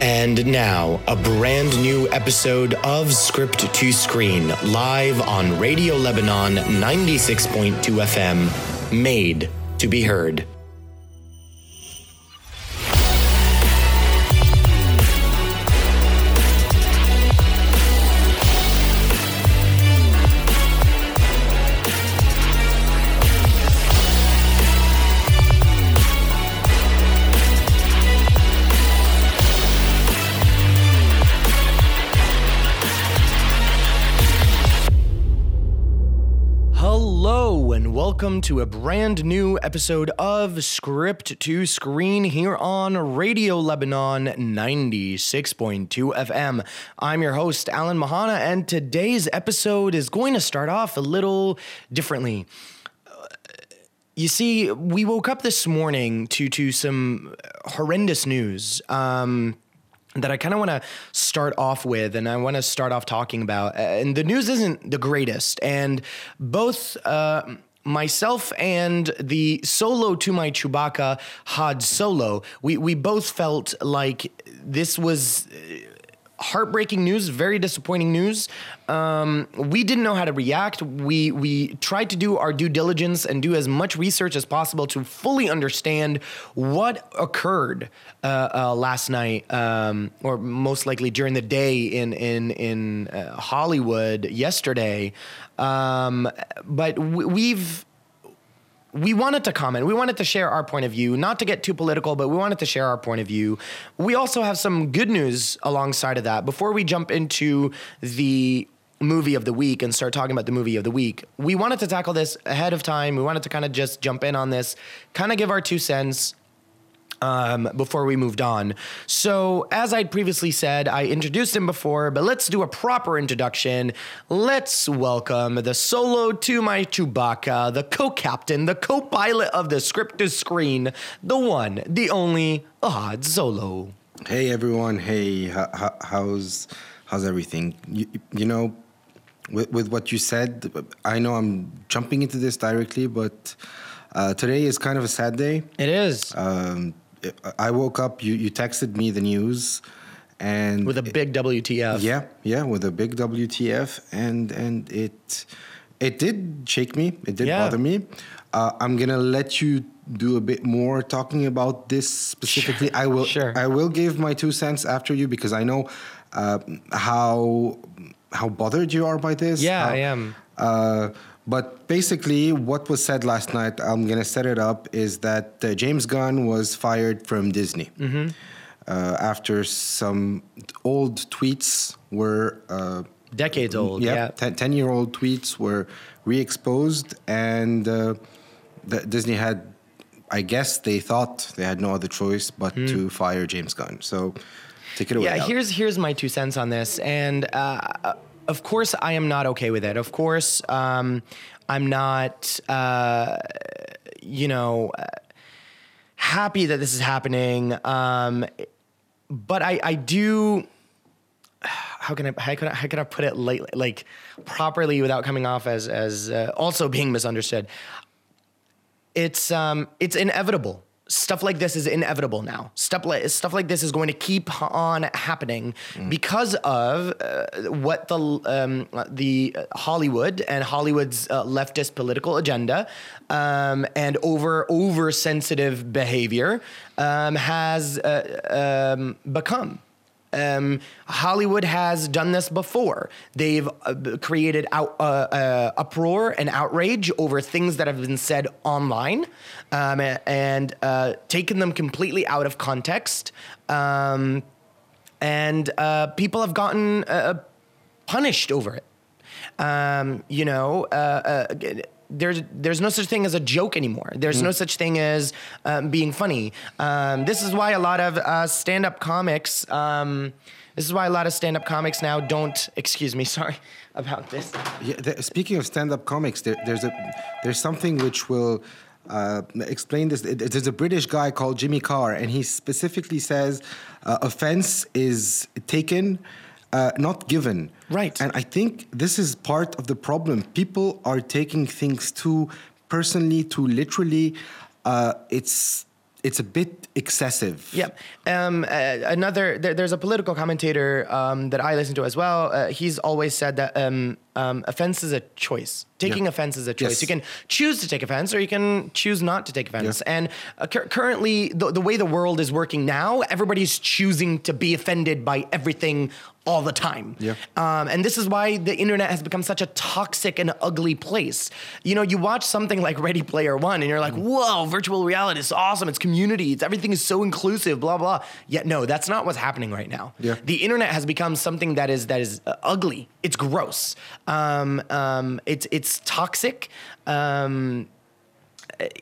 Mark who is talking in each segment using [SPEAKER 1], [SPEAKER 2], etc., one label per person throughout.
[SPEAKER 1] And now, a brand new episode of Script to Screen, live on Radio Lebanon 96.2 FM, made to be heard. Welcome to a brand new episode of Script to Screen here on Radio Lebanon 96.2 FM. I'm your host, Alan Mahana, and today's episode is going to start off a little differently. You see, we woke up this morning to to some horrendous news. Um, that I kind of want to start off with, and I want to start off talking about. And the news isn't the greatest, and both. Uh, Myself and the solo to my Chewbacca Had Solo, we, we both felt like this was heartbreaking news, very disappointing news. Um, we didn't know how to react. We we tried to do our due diligence and do as much research as possible to fully understand what occurred uh, uh, last night, um, or most likely during the day in in in uh, Hollywood yesterday. Um, but we, we've we wanted to comment. We wanted to share our point of view, not to get too political, but we wanted to share our point of view. We also have some good news alongside of that. Before we jump into the movie of the week and start talking about the movie of the week, we wanted to tackle this ahead of time. We wanted to kind of just jump in on this, kind of give our two cents um, before we moved on. So, as I'd previously said, I introduced him before, but let's do a proper introduction. Let's welcome the solo to my Chewbacca, the co captain, the co pilot of the script to screen, the one, the only Ahad Solo.
[SPEAKER 2] Hey everyone, hey, h- h- how's how's everything? You, you know, with, with what you said, I know I'm jumping into this directly, but uh, today is kind of a sad day.
[SPEAKER 1] It is.
[SPEAKER 2] Um, I woke up, you, you texted me the news, and
[SPEAKER 1] with a big WTF.
[SPEAKER 2] yeah, yeah, with a big WTF, and and it it did shake me. It did
[SPEAKER 1] Yeah.
[SPEAKER 2] bother me. Uh, I'm gonna let you do a bit more talking about this specifically. Sure. I will.
[SPEAKER 1] Sure.
[SPEAKER 2] I will give my two cents after you because I know uh, how how bothered you are by this.
[SPEAKER 1] Yeah,
[SPEAKER 2] how-
[SPEAKER 1] I am.
[SPEAKER 2] uh, but basically, what was said last night, I'm going to set it up, is that uh, James Gunn was fired from Disney
[SPEAKER 1] Mm-hmm.
[SPEAKER 2] uh, after some old tweets were. Uh,
[SPEAKER 1] Decades old.
[SPEAKER 2] yeah,
[SPEAKER 1] Yeah.
[SPEAKER 2] 10, 10 year old tweets were re exposed, and uh, the, Disney had, I guess they thought they had no other choice but to fire James Gunn. So take it away.
[SPEAKER 1] Yeah, here's here's my two cents on this, and uh, of course I am not okay with it. Of course, um, I'm not, uh, you know, happy that this is happening. Um, but I I do. How can I how can I, how can I put it like like properly without coming off as as uh, also being misunderstood? it's um it's inevitable stuff like this is inevitable now. Stuff like stuff like this is going to keep on happening because of uh, what the um, the Hollywood and Hollywood's uh, leftist political agenda um, and over oversensitive behavior um, has uh, um, become um, Hollywood has done this before. They've uh, created out, uh, uh, uproar and outrage over things that have been said online um, and uh, taken them completely out of context. Um, and uh, people have gotten uh, punished over it. Um, you know, there's there's no such thing as a joke anymore. There's no such thing as um, being funny. Um, this is why a lot of uh, stand-up comics. Um, this is why a lot of stand-up comics now don't. Excuse me, sorry about this.
[SPEAKER 2] Yeah, th- speaking of stand-up comics, there, there's a there's something which will uh, explain this. There's a British guy called Jimmy Carr, and he specifically says uh, offense is taken, uh, not given.
[SPEAKER 1] Right.
[SPEAKER 2] And I think this is part of the problem. People are taking things too personally, too literally. Uh, it's it's a bit excessive.
[SPEAKER 1] Yep. Um, uh, another, there, there's a political commentator um, that I listen to as well. Uh, he's always said that um, um, offense is a choice. Taking
[SPEAKER 2] Yeah.
[SPEAKER 1] offense is a choice.
[SPEAKER 2] Yes.
[SPEAKER 1] You can choose to take offense or you can choose not to take offense.
[SPEAKER 2] Yeah.
[SPEAKER 1] And uh, cur- currently, the, the way the world is working now, everybody's choosing to be offended by everything all the time.
[SPEAKER 2] Yeah.
[SPEAKER 1] Um, and this is why the internet has become such a toxic and ugly place. You know, you watch something like Ready Player One and you're like, whoa, virtual reality is awesome. It's community. It's everything is so inclusive, blah, blah. Yet no, that's not what's happening right now.
[SPEAKER 2] Yeah.
[SPEAKER 1] The internet has become something that is that is uh, ugly. It's gross. Um, um, it's it's toxic. Um,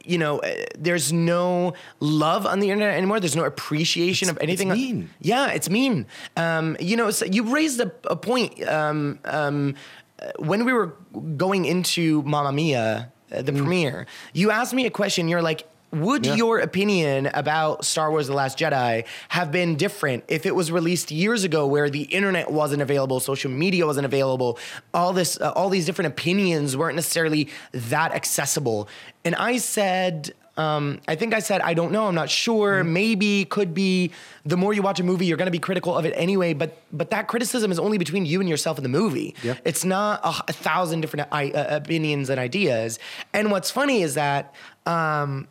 [SPEAKER 1] you know, uh, there's no love on the internet anymore. There's no appreciation
[SPEAKER 2] It's-
[SPEAKER 1] of anything.
[SPEAKER 2] it's mean.
[SPEAKER 1] Yeah, it's mean. Um, you know, so you raised a, a point um, um, uh, when we were going into Mamma Mia, uh, the premiere. You asked me a question. You're like, would
[SPEAKER 2] Yeah.
[SPEAKER 1] your opinion about Star Wars: The Last Jedi have been different if it was released years ago, where the internet wasn't available, social media wasn't available, all this, uh, all these different opinions weren't necessarily that accessible? And I said. Um, I think I said I don't know. I'm not sure.
[SPEAKER 2] Mm-hmm.
[SPEAKER 1] Maybe could be. The more you watch a movie, you're going to be critical of it anyway. But but that criticism is only between you and yourself in the movie.
[SPEAKER 2] Yeah.
[SPEAKER 1] It's not a, a thousand different I, uh, opinions and ideas. And what's funny is that um,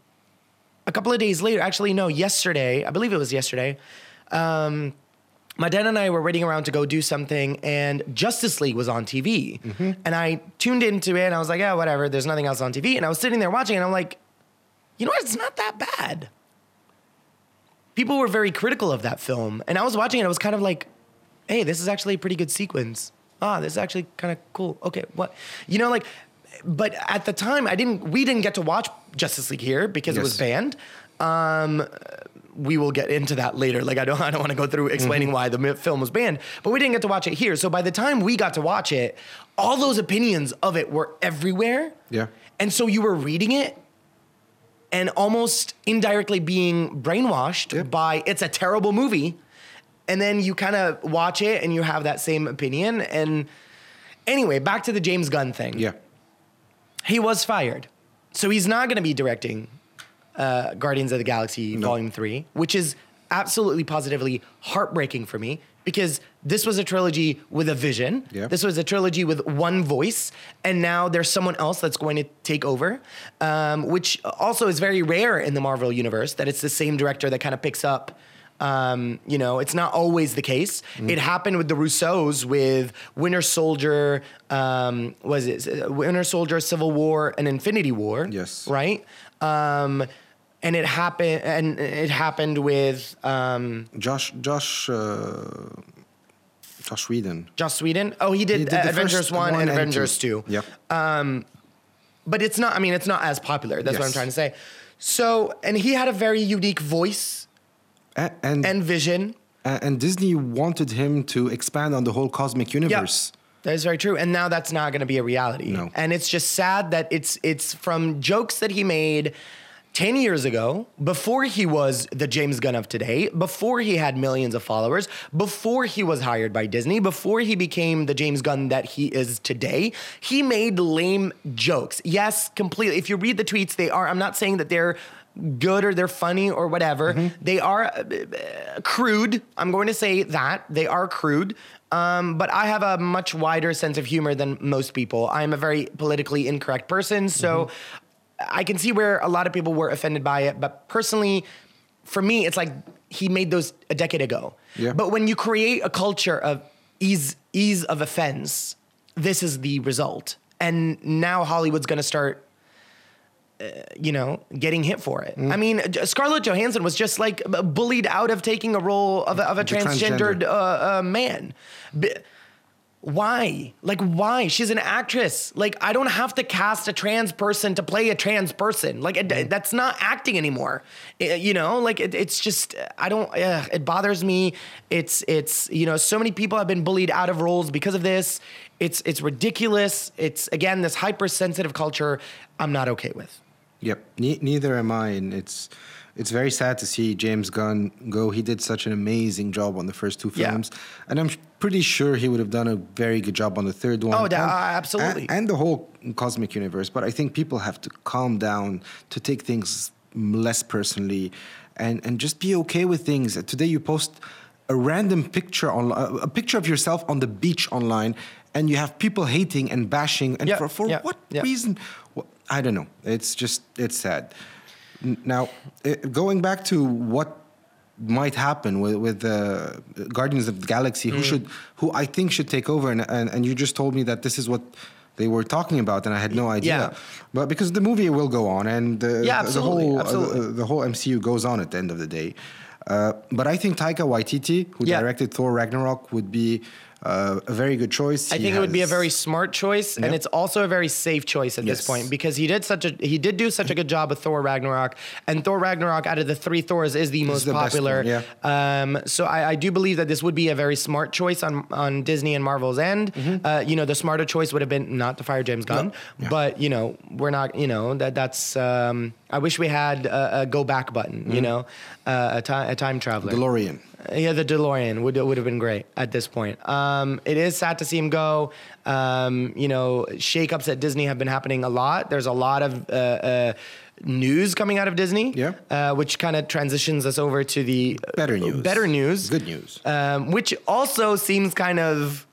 [SPEAKER 1] a couple of days later, actually no, yesterday, I believe it was yesterday. Um, my dad and I were waiting around to go do something, and Justice League was on TV. And I tuned into it, and I was like, yeah, whatever. There's nothing else on TV. And I was sitting there watching, and I'm like, you know what? It's not that bad. People were very critical of that film, and I was watching it. I was kind of like, hey, this is actually a pretty good sequence. Ah, this is actually kind of cool. Okay, what? You know, like, but at the time, I didn't. We didn't get to watch Justice League here because it was banned. Um, we will get into that later. Like, I don't, I don't want to go through explaining why the film was banned, but we didn't get to watch it here. So by the time we got to watch it, all those opinions of it were everywhere.
[SPEAKER 2] Yeah.
[SPEAKER 1] And so you were reading it and almost indirectly being brainwashed
[SPEAKER 2] Yeah.
[SPEAKER 1] by it's a terrible movie. And then you kind of watch it and you have that same opinion. And anyway, back to the James Gunn thing.
[SPEAKER 2] Yeah.
[SPEAKER 1] He was fired. So he's not going to be directing uh, Guardians of the Galaxy Volume 3, which is absolutely positively heartbreaking for me because this was a trilogy with a vision.
[SPEAKER 2] Yeah.
[SPEAKER 1] This was a trilogy with one voice, and now there's someone else that's going to take over, um, which also is very rare in the Marvel universe that it's the same director that kind of picks up. Um, you know, it's not always the case. It happened with the Russos with Winter Soldier, um, was it Winter Soldier, Civil War, and Infinity War?
[SPEAKER 2] Yes.
[SPEAKER 1] Right. Um, and it happened, and it happened with um,
[SPEAKER 2] Josh Josh uh, Josh Whedon.
[SPEAKER 1] Joss Whedon. Oh, he did,
[SPEAKER 2] He did
[SPEAKER 1] uh, Avengers
[SPEAKER 2] first
[SPEAKER 1] one, and
[SPEAKER 2] two.
[SPEAKER 1] Avengers two.
[SPEAKER 2] Yep.
[SPEAKER 1] but it's not. I mean, it's not as popular. That's what I'm trying to say. So, and he had a very unique voice
[SPEAKER 2] A- and
[SPEAKER 1] and vision.
[SPEAKER 2] A- and Disney wanted him to expand on the whole cosmic universe.
[SPEAKER 1] That is very true. And now that's not going to be a reality.
[SPEAKER 2] No.
[SPEAKER 1] And it's just sad that it's it's from jokes that he made 10 years ago, before he was the James Gunn of today, before he had millions of followers, before he was hired by Disney, before he became the James Gunn that he is today. He made lame jokes. Yes, completely. If you read the tweets, they are, I'm not saying that they're good or they're funny or whatever. They are uh, crude. I'm going to say that. They are crude. Um, but I have a much wider sense of humor than most people. I'm a very politically incorrect person. So I can see where a lot of people were offended by it. But personally, for me, it's like he made those a decade ago.
[SPEAKER 2] Yeah.
[SPEAKER 1] But when you create a culture of ease, ease of offense, this is the result. And now Hollywood's going to start you know, getting hit for it.
[SPEAKER 2] Mm.
[SPEAKER 1] I mean, Scarlett Johansson was just like bullied out of taking a role of a, of a transgendered uh, uh, man. B- why? Like, why? She's an actress. Like, I don't have to cast a trans person to play a trans person. Like,
[SPEAKER 2] Mm.
[SPEAKER 1] it, that's not acting anymore. I- you know, like it, it's just I don't. Uh, it bothers me. It's it's you know, so many people have been bullied out of roles because of this. It's it's ridiculous. It's again this hypersensitive culture. I'm not okay with.
[SPEAKER 2] Yep. Ne- neither am I, and it's it's very sad to see James Gunn go. He did such an amazing job on the first two
[SPEAKER 1] Yeah.
[SPEAKER 2] films, and I'm pretty sure he would have done a very good job on the third one.
[SPEAKER 1] Oh, da-
[SPEAKER 2] and,
[SPEAKER 1] uh, absolutely.
[SPEAKER 2] and, and the whole cosmic universe. But I think people have to calm down to take things less personally. and and just be okay with things. Today you post a random picture on a picture of yourself on the beach online, and you have people hating and bashing, and
[SPEAKER 1] Yeah,
[SPEAKER 2] for, for
[SPEAKER 1] yeah,
[SPEAKER 2] what
[SPEAKER 1] yeah.
[SPEAKER 2] reason? I don't know. It's just it's sad. Now, uh, going back to what might happen with with the Guardians of the Galaxy,
[SPEAKER 1] Mm.
[SPEAKER 2] who should who I think should take over, and, and and you just told me that this is what they were talking about, and I had no idea.
[SPEAKER 1] Yeah.
[SPEAKER 2] But because the movie will go on, and uh,
[SPEAKER 1] Yeah,
[SPEAKER 2] the whole uh, the whole MCU goes on at the end of the day. Uh, but I think Taika Waititi, who
[SPEAKER 1] Yeah.
[SPEAKER 2] directed Thor Ragnarok, would be uh, a very good choice.
[SPEAKER 1] I
[SPEAKER 2] He
[SPEAKER 1] think it would be a very smart choice, and it's also a very safe choice at this point because he did such a he did do such a good job with Thor Ragnarok, and Thor Ragnarok out of the three Thors is the most
[SPEAKER 2] the
[SPEAKER 1] popular.
[SPEAKER 2] one, yeah.
[SPEAKER 1] Um, so I, I do believe that this would be a very smart choice on on Disney and Marvel's end.
[SPEAKER 2] Mm-hmm.
[SPEAKER 1] Uh, you know, the smarter choice would have been not to fire James Gunn,
[SPEAKER 2] Yeah.
[SPEAKER 1] but you know, we're not. You know that that's. Um, I wish we had a, a go back button.
[SPEAKER 2] Mm-hmm.
[SPEAKER 1] You know, uh, a time a time traveler.
[SPEAKER 2] DeLorean.
[SPEAKER 1] Yeah, the DeLorean would would have been great at this point. Um, it is sad to see him go. Um, you know, shakeups at Disney have been happening a lot. There's a lot of uh, uh, news coming out of Disney,
[SPEAKER 2] Yeah.
[SPEAKER 1] uh, which kind of transitions us over to the uh,
[SPEAKER 2] Better news.
[SPEAKER 1] Better news.
[SPEAKER 2] Good news.
[SPEAKER 1] Um, which also seems kind of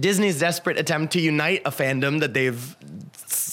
[SPEAKER 1] Disney's desperate attempt to unite a fandom that they've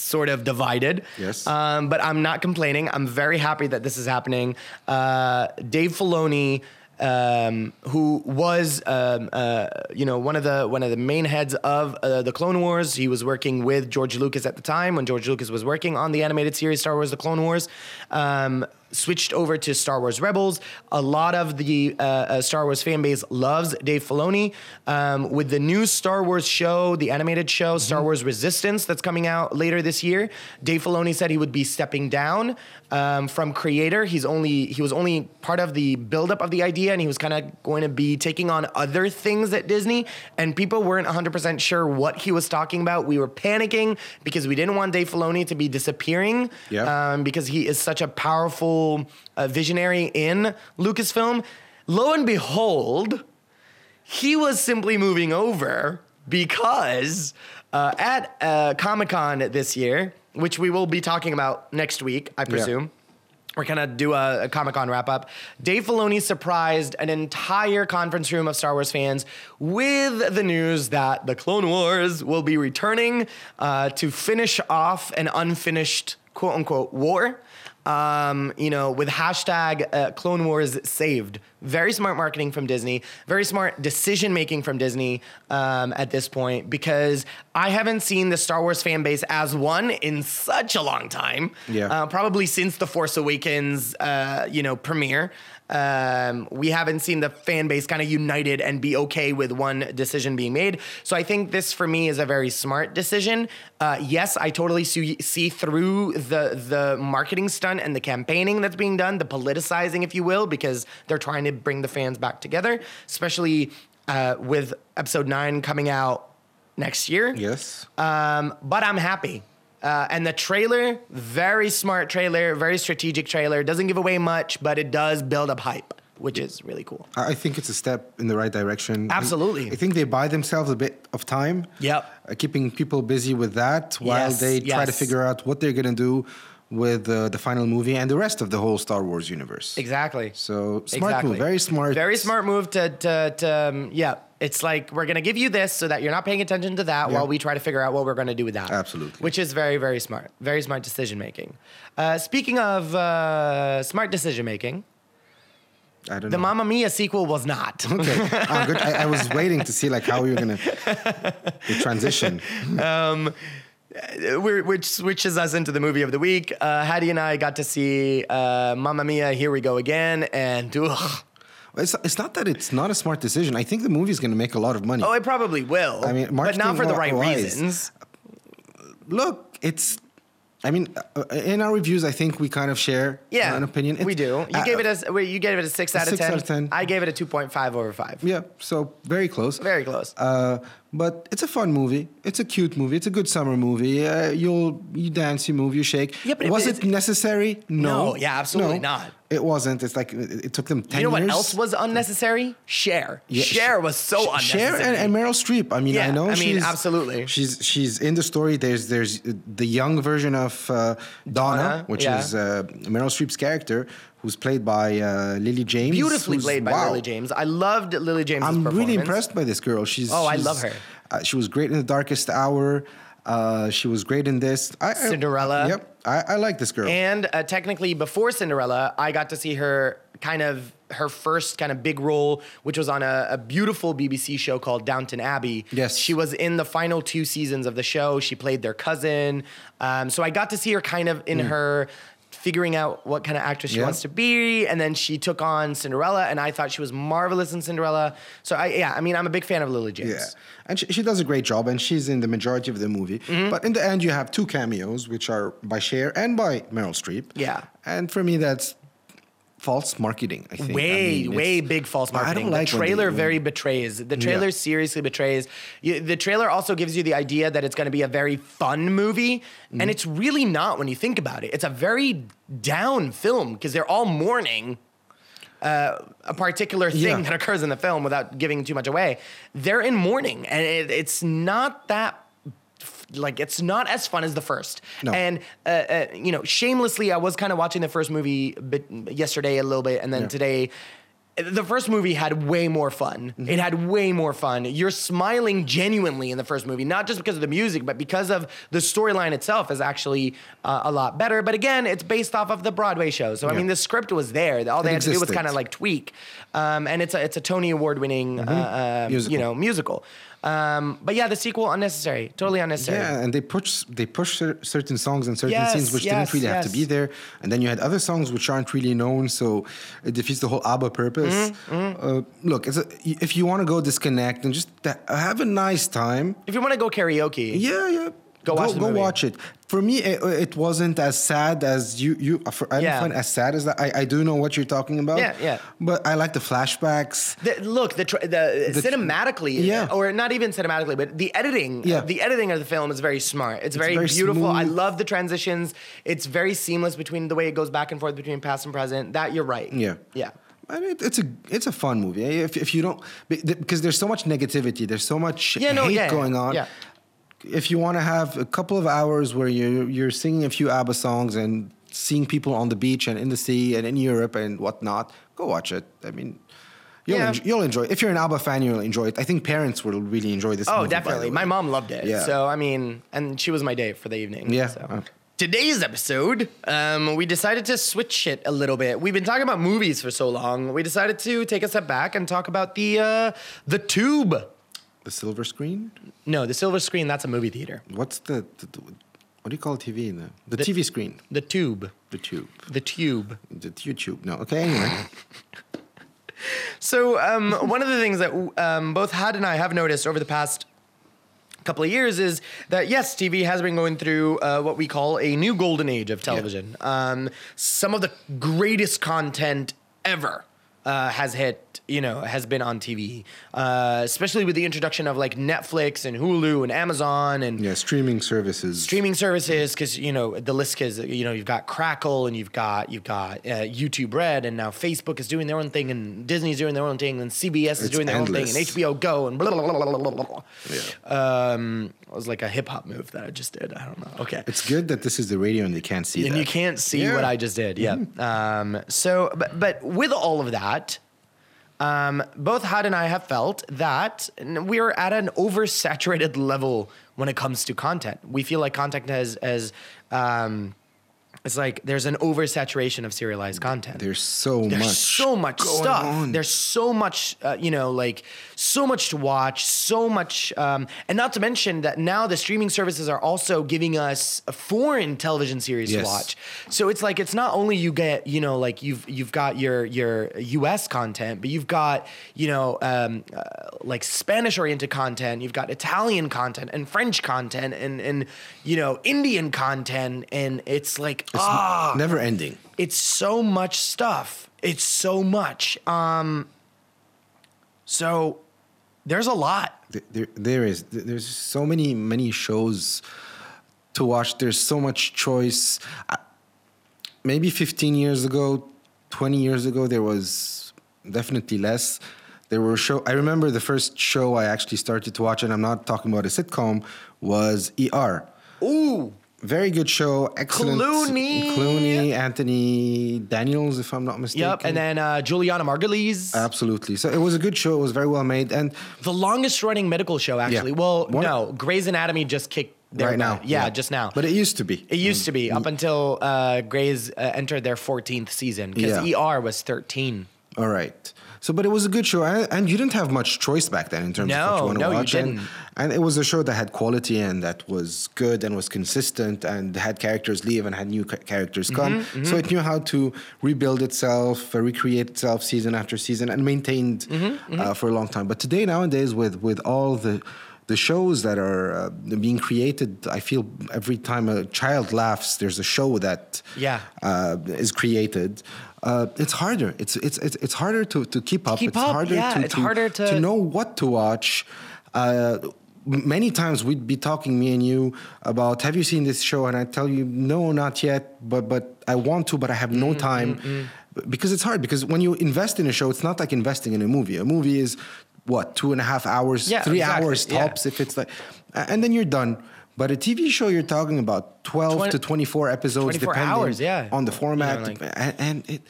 [SPEAKER 1] sort of divided.
[SPEAKER 2] Yes.
[SPEAKER 1] Um, but I'm not complaining. I'm very happy that this is happening. Uh, Dave Filoni. Um, who was um, uh, you know one of the one of the main heads of uh, the Clone Wars? He was working with George Lucas at the time when George Lucas was working on the animated series Star Wars: The Clone Wars. Um, switched over to Star Wars Rebels. A lot of the uh, uh, Star Wars fan base loves Dave Filoni. Um, with the new Star Wars show, the animated show, Star Wars Resistance, that's coming out later this year, Dave Filoni said he would be stepping down um, from creator. He's only he was only part of the buildup of the idea, and he was kind of going to be taking on other things at Disney. And people weren't 100% sure what he was talking about. We were panicking because we didn't want Dave Filoni to be disappearing
[SPEAKER 2] Yeah.
[SPEAKER 1] um, because he is such a powerful uh, visionary in Lucasfilm. Lo and behold, he was simply moving over because uh, at uh, Comic Con this year, which we will be talking about next week, I presume. We're gonna do a, a Comic Con wrap up. Dave Filoni surprised an entire conference room of Star Wars fans with the news that the Clone Wars will be returning uh, to finish off an unfinished quote unquote war. Um, you know, with hashtag uh, Clone Wars saved. Very smart marketing from Disney. Very smart decision making from Disney um, at this point because I haven't seen the Star Wars fan base as one in such a long time.
[SPEAKER 2] Yeah.
[SPEAKER 1] Uh, probably since the Force Awakens, uh, you know, premiere. Um, we haven't seen the fan base kind of united and be okay with one decision being made. So I think this for me is a very smart decision. Uh, yes, I totally see, see through the the marketing stunt and the campaigning that's being done, the politicizing, if you will, because they're trying to bring the fans back together, especially uh, with Episode Nine coming out next year.
[SPEAKER 2] Yes.
[SPEAKER 1] Um, but I'm happy. Uh, and the trailer, very smart trailer, very strategic trailer. Doesn't give away much, but it does build up hype, which is really cool.
[SPEAKER 2] I think it's a step in the right direction.
[SPEAKER 1] Absolutely.
[SPEAKER 2] I think they buy themselves a bit of time.
[SPEAKER 1] Yep.
[SPEAKER 2] Uh, keeping people busy with that while
[SPEAKER 1] Yes,
[SPEAKER 2] they try to figure out what they're going to do with uh, the final movie and the rest of the whole Star Wars universe.
[SPEAKER 1] Exactly.
[SPEAKER 2] So smart
[SPEAKER 1] Exactly.
[SPEAKER 2] move, very smart.
[SPEAKER 1] Very smart move to, to, to um, yeah. It's like we're gonna give you this so that you're not paying attention to that
[SPEAKER 2] Yeah.
[SPEAKER 1] while we try to figure out what we're gonna do with that.
[SPEAKER 2] Absolutely.
[SPEAKER 1] Which is very, very smart. Very smart decision making. Uh, speaking of uh, smart decision making,
[SPEAKER 2] I don't
[SPEAKER 1] the
[SPEAKER 2] know.
[SPEAKER 1] Mamma Mia sequel was not.
[SPEAKER 2] Okay, ah, good. I, I was waiting to see like how you're gonna transition.
[SPEAKER 1] We're, which switches us into the movie of the week. Uh, Hattie and I got to see uh, Mamma Mia, Here We Go Again, and ugh,
[SPEAKER 2] It's, it's not that it's not a smart decision. I think the movie's gonna make a lot of money.
[SPEAKER 1] oh, it probably will.
[SPEAKER 2] I mean,
[SPEAKER 1] but not for the right
[SPEAKER 2] marketing-wise-
[SPEAKER 1] reasons.
[SPEAKER 2] Look, it's. I mean, uh, in our reviews, I think we kind of share
[SPEAKER 1] Yeah,
[SPEAKER 2] an opinion.
[SPEAKER 1] We do. You
[SPEAKER 2] uh,
[SPEAKER 1] gave it a wait, you gave it a six out of
[SPEAKER 2] six
[SPEAKER 1] ten.
[SPEAKER 2] out of 10.
[SPEAKER 1] I gave it a two point five over five.
[SPEAKER 2] Yeah, so very close.
[SPEAKER 1] Very close.
[SPEAKER 2] Uh, but it's a fun movie. It's a cute movie. It's a good summer movie. Uh, you'll you dance, you move, you shake.
[SPEAKER 1] Yeah, but it-
[SPEAKER 2] was
[SPEAKER 1] it's-
[SPEAKER 2] it necessary? No.
[SPEAKER 1] No, yeah, absolutely
[SPEAKER 2] No,
[SPEAKER 1] not.
[SPEAKER 2] It wasn't. It's like it it took them ten
[SPEAKER 1] you know
[SPEAKER 2] years.
[SPEAKER 1] what else was unnecessary? Cher.
[SPEAKER 2] Yeah,
[SPEAKER 1] Cher was so unnecessary.
[SPEAKER 2] Cher and, and Meryl Streep. I mean,
[SPEAKER 1] Yeah,
[SPEAKER 2] I know.
[SPEAKER 1] I mean,
[SPEAKER 2] she's,
[SPEAKER 1] absolutely.
[SPEAKER 2] She's she's in the story. There's there's the young version of uh, Donna,
[SPEAKER 1] Donna,
[SPEAKER 2] which
[SPEAKER 1] yeah.
[SPEAKER 2] is uh, Meryl Streep's character, who's played by uh, Lily James.
[SPEAKER 1] Beautifully played by
[SPEAKER 2] wow.
[SPEAKER 1] Lily James. I loved Lily James.
[SPEAKER 2] I'm really impressed by this girl. She's
[SPEAKER 1] Oh, I love her.
[SPEAKER 2] Uh, she was great in The Darkest Hour. Uh, she was great in this. I, I-
[SPEAKER 1] Cinderella.
[SPEAKER 2] yep, I, I like this girl.
[SPEAKER 1] And uh, technically, before Cinderella, I got to see her kind of her first kind of big role, which was on a, a beautiful BBC show called Downton Abbey.
[SPEAKER 2] Yes.
[SPEAKER 1] she was in the final two seasons of the show. She played their cousin, um, so I got to see her kind of in her. Figuring out what kind of actress she.
[SPEAKER 2] Yeah.
[SPEAKER 1] wants to be, and then she took on Cinderella, and I thought she was marvelous in Cinderella. So I, yeah, I mean, I'm a big fan of Lily James.
[SPEAKER 2] Yeah, and she, she does a great job, and she's in the majority of the movie.
[SPEAKER 1] Mm-hmm.
[SPEAKER 2] But in the end, you have two cameos, which are by Cher and by Meryl Streep.
[SPEAKER 1] Yeah.
[SPEAKER 2] and for me, that's false marketing. I think. I
[SPEAKER 1] Way,
[SPEAKER 2] mean,
[SPEAKER 1] way big false
[SPEAKER 2] I don't
[SPEAKER 1] marketing.
[SPEAKER 2] like
[SPEAKER 1] the
[SPEAKER 2] when they-
[SPEAKER 1] trailer very betrays. The trailer
[SPEAKER 2] Yeah.
[SPEAKER 1] seriously betrays. You, the trailer also gives you the idea that it's going to be a very fun movie,
[SPEAKER 2] Mm-hmm.
[SPEAKER 1] and it's really not when you think about it. It's a very down film because they're all mourning uh, a particular thing
[SPEAKER 2] Yeah.
[SPEAKER 1] that occurs in the film without giving too much away. They're in mourning, and it, it's not that. Like it's not as fun as the first,
[SPEAKER 2] No.
[SPEAKER 1] and uh, uh, you know, shamelessly, I was kind of watching the first movie bit, yesterday a little bit, and then
[SPEAKER 2] Yeah.
[SPEAKER 1] today. The first movie had way more fun.
[SPEAKER 2] Mm-hmm.
[SPEAKER 1] It had way more fun. You're smiling genuinely in the first movie, not just because of the music, but because of the storyline itself is actually uh, a lot better. But again, it's based off of the Broadway show, so I mean, the script was there. All they had to do was kind of like tweak, um, and it's a it's a Tony Award winning, uh, uh, you know, musical. Um, but yeah, the sequel unnecessary, totally unnecessary.
[SPEAKER 2] Yeah, and they push they push certain songs and certain
[SPEAKER 1] Yes,
[SPEAKER 2] scenes which
[SPEAKER 1] yes,
[SPEAKER 2] didn't really have to be there, and then you had other songs which aren't really known, so it defeats the whole ABBA purpose.
[SPEAKER 1] Mm-hmm,
[SPEAKER 2] Uh, look, it's a, if you want to go disconnect and just have a nice time,
[SPEAKER 1] If you want to go karaoke,
[SPEAKER 2] yeah, yeah.
[SPEAKER 1] Go watch
[SPEAKER 2] go
[SPEAKER 1] movie.
[SPEAKER 2] watch it. For me, it, it wasn't as sad as you. You, for, I
[SPEAKER 1] Yeah.
[SPEAKER 2] didn't find as sad as that. I, I do know what you're talking about.
[SPEAKER 1] Yeah, yeah.
[SPEAKER 2] But I like the flashbacks.
[SPEAKER 1] The, look, the, the,
[SPEAKER 2] The
[SPEAKER 1] cinematically,
[SPEAKER 2] Yeah.
[SPEAKER 1] or not even cinematically, but the editing,
[SPEAKER 2] Yeah.
[SPEAKER 1] the editing of the film is very smart. It's, very,
[SPEAKER 2] very
[SPEAKER 1] beautiful. I love the transitions. It's very seamless between the way it goes back and forth between past and present. That you're right.
[SPEAKER 2] Yeah.
[SPEAKER 1] yeah.
[SPEAKER 2] I mean, it's a it's a fun movie. If, if you don't because there's so much negativity, there's so much
[SPEAKER 1] Yeah, no,
[SPEAKER 2] hate
[SPEAKER 1] yeah,
[SPEAKER 2] going on.
[SPEAKER 1] yeah.
[SPEAKER 2] If you want to have a couple of hours where you're you're singing a few ABBA songs and seeing people on the beach and in the sea and in Europe and whatnot, go watch it. I mean. You'll,
[SPEAKER 1] Yeah.
[SPEAKER 2] enjoy, you'll enjoy it. If you're an ABBA fan, you'll enjoy it. I think parents will really enjoy this
[SPEAKER 1] Oh,
[SPEAKER 2] movie,
[SPEAKER 1] definitely. My mom loved it.
[SPEAKER 2] Yeah.
[SPEAKER 1] So I mean, and she was my date for the evening.
[SPEAKER 2] Yeah.
[SPEAKER 1] so. Today's episode, um, we decided to switch it a little bit. We've been talking about movies for so long. We decided to take a step back and talk about the uh, the Tube.
[SPEAKER 2] The silver screen?
[SPEAKER 1] No, the silver screen. That's a movie theater.
[SPEAKER 2] What's the, the, the- what do you call TV? The, the, TV screen.
[SPEAKER 1] The Tube.
[SPEAKER 2] The tube.
[SPEAKER 1] The Tube.
[SPEAKER 2] The YouTube. No. Okay. Anyway.
[SPEAKER 1] So um, one of the things that um, both Had and I have noticed over the past couple of years is that yes, TV has been going through uh, what we call a new golden age of television. Um, some of the greatest content ever uh, has hit. You know, has been on TV, uh, especially with the introduction of like Netflix and Hulu and Amazon and
[SPEAKER 2] yeah. Streaming services.
[SPEAKER 1] streaming services because you know the list is you know you've got Crackle and you've got you've got uh, YouTube Red and now Facebook is doing their own thing and Disney's doing their own thing and CBS is
[SPEAKER 2] It's
[SPEAKER 1] doing their own thing and HBO Go and blah blah blah blah blah blah.
[SPEAKER 2] Yeah.
[SPEAKER 1] Um, it was like a hip hop move that I just did. I don't know. Okay.
[SPEAKER 2] It's good that this is the radio and they can't see
[SPEAKER 1] and
[SPEAKER 2] that.
[SPEAKER 1] you can't see
[SPEAKER 2] Yeah.
[SPEAKER 1] what I just did. Yeah. Um, so, but, but with all of that, um, both Had and I have felt that we're at an oversaturated level when it comes to content. We feel like content has, has um, it's like there's an oversaturation of serialized content.
[SPEAKER 2] There's so
[SPEAKER 1] There's
[SPEAKER 2] much.
[SPEAKER 1] so much stuff.
[SPEAKER 2] on.
[SPEAKER 1] There's so much, uh, you know, like so much to watch, so much, um, and not to mention that now the streaming services are also giving us a foreign television series
[SPEAKER 2] Yes.
[SPEAKER 1] to watch. So it's like it's not only you get, you know, like you've you've got your your U.S. content, but you've got you know um, uh, like Spanish oriented content, you've got Italian content and French content and and you know Indian content, and it's like
[SPEAKER 2] It's
[SPEAKER 1] ah
[SPEAKER 2] never ending.
[SPEAKER 1] it's so much stuff. It's so much. Um, so there's a lot.
[SPEAKER 2] Th- There, there is. There's so many, many shows to watch. There's so much choice. I- Maybe 15 years ago, 20 years ago, there was definitely less. There were show. I remember the first show I actually started to watch, and I'm not talking about a sitcom, was ER.
[SPEAKER 1] Ooh,
[SPEAKER 2] Very good show. Excellent.
[SPEAKER 1] Clooney.
[SPEAKER 2] Clooney, Anthony Daniels, if I'm not mistaken.
[SPEAKER 1] Yep, and then uh, Julianna Margulies.
[SPEAKER 2] Absolutely. So it was a good show. It was very well made. And
[SPEAKER 1] the longest running medical show, actually. Well,
[SPEAKER 2] One-
[SPEAKER 1] no, Grey's Anatomy just kicked
[SPEAKER 2] right now.
[SPEAKER 1] Yeah, just now.
[SPEAKER 2] But it used to be.
[SPEAKER 1] it used to be up until uh, Grey's uh, entered their 14th season because
[SPEAKER 2] Yeah.
[SPEAKER 1] ER was 13.
[SPEAKER 2] All right. So, but it was a good show, and, and you didn't have much choice back then in terms of what you want to
[SPEAKER 1] no, you
[SPEAKER 2] watch. And,
[SPEAKER 1] didn't.
[SPEAKER 2] and it was a show that had quality and that was good and was consistent and had characters leave and had new characters come.
[SPEAKER 1] Mm-hmm,
[SPEAKER 2] So it knew how to rebuild itself, uh, recreate itself season after season, and maintained
[SPEAKER 1] Mm-hmm,
[SPEAKER 2] Uh, for a long time. But today, nowadays, with with all the the shows that are uh, being created, I feel every time a child laughs, there's a show that
[SPEAKER 1] Yeah.
[SPEAKER 2] uh, is created. Uh, it's harder. It's it's it's, it's harder to, to keep up.
[SPEAKER 1] keep
[SPEAKER 2] it's
[SPEAKER 1] up,
[SPEAKER 2] harder
[SPEAKER 1] yeah,
[SPEAKER 2] to,
[SPEAKER 1] it's harder to- to
[SPEAKER 2] know what to watch. Uh, many times we'd be talking me and you about have you seen this show and I tell you no not yet but but I want to but I have no time B- because it's hard because when you invest in a show it's not like investing in a movie a movie is what two and a half hours
[SPEAKER 1] Yeah,
[SPEAKER 2] three
[SPEAKER 1] exactly,
[SPEAKER 2] hours
[SPEAKER 1] yeah.
[SPEAKER 2] tops if it's like and then you're done but a TV show you're talking about 12
[SPEAKER 1] Twen-
[SPEAKER 2] to 24 episodes
[SPEAKER 1] 24
[SPEAKER 2] depending
[SPEAKER 1] hours, yeah.
[SPEAKER 2] on the
[SPEAKER 1] You know,
[SPEAKER 2] format
[SPEAKER 1] like-
[SPEAKER 2] and, and it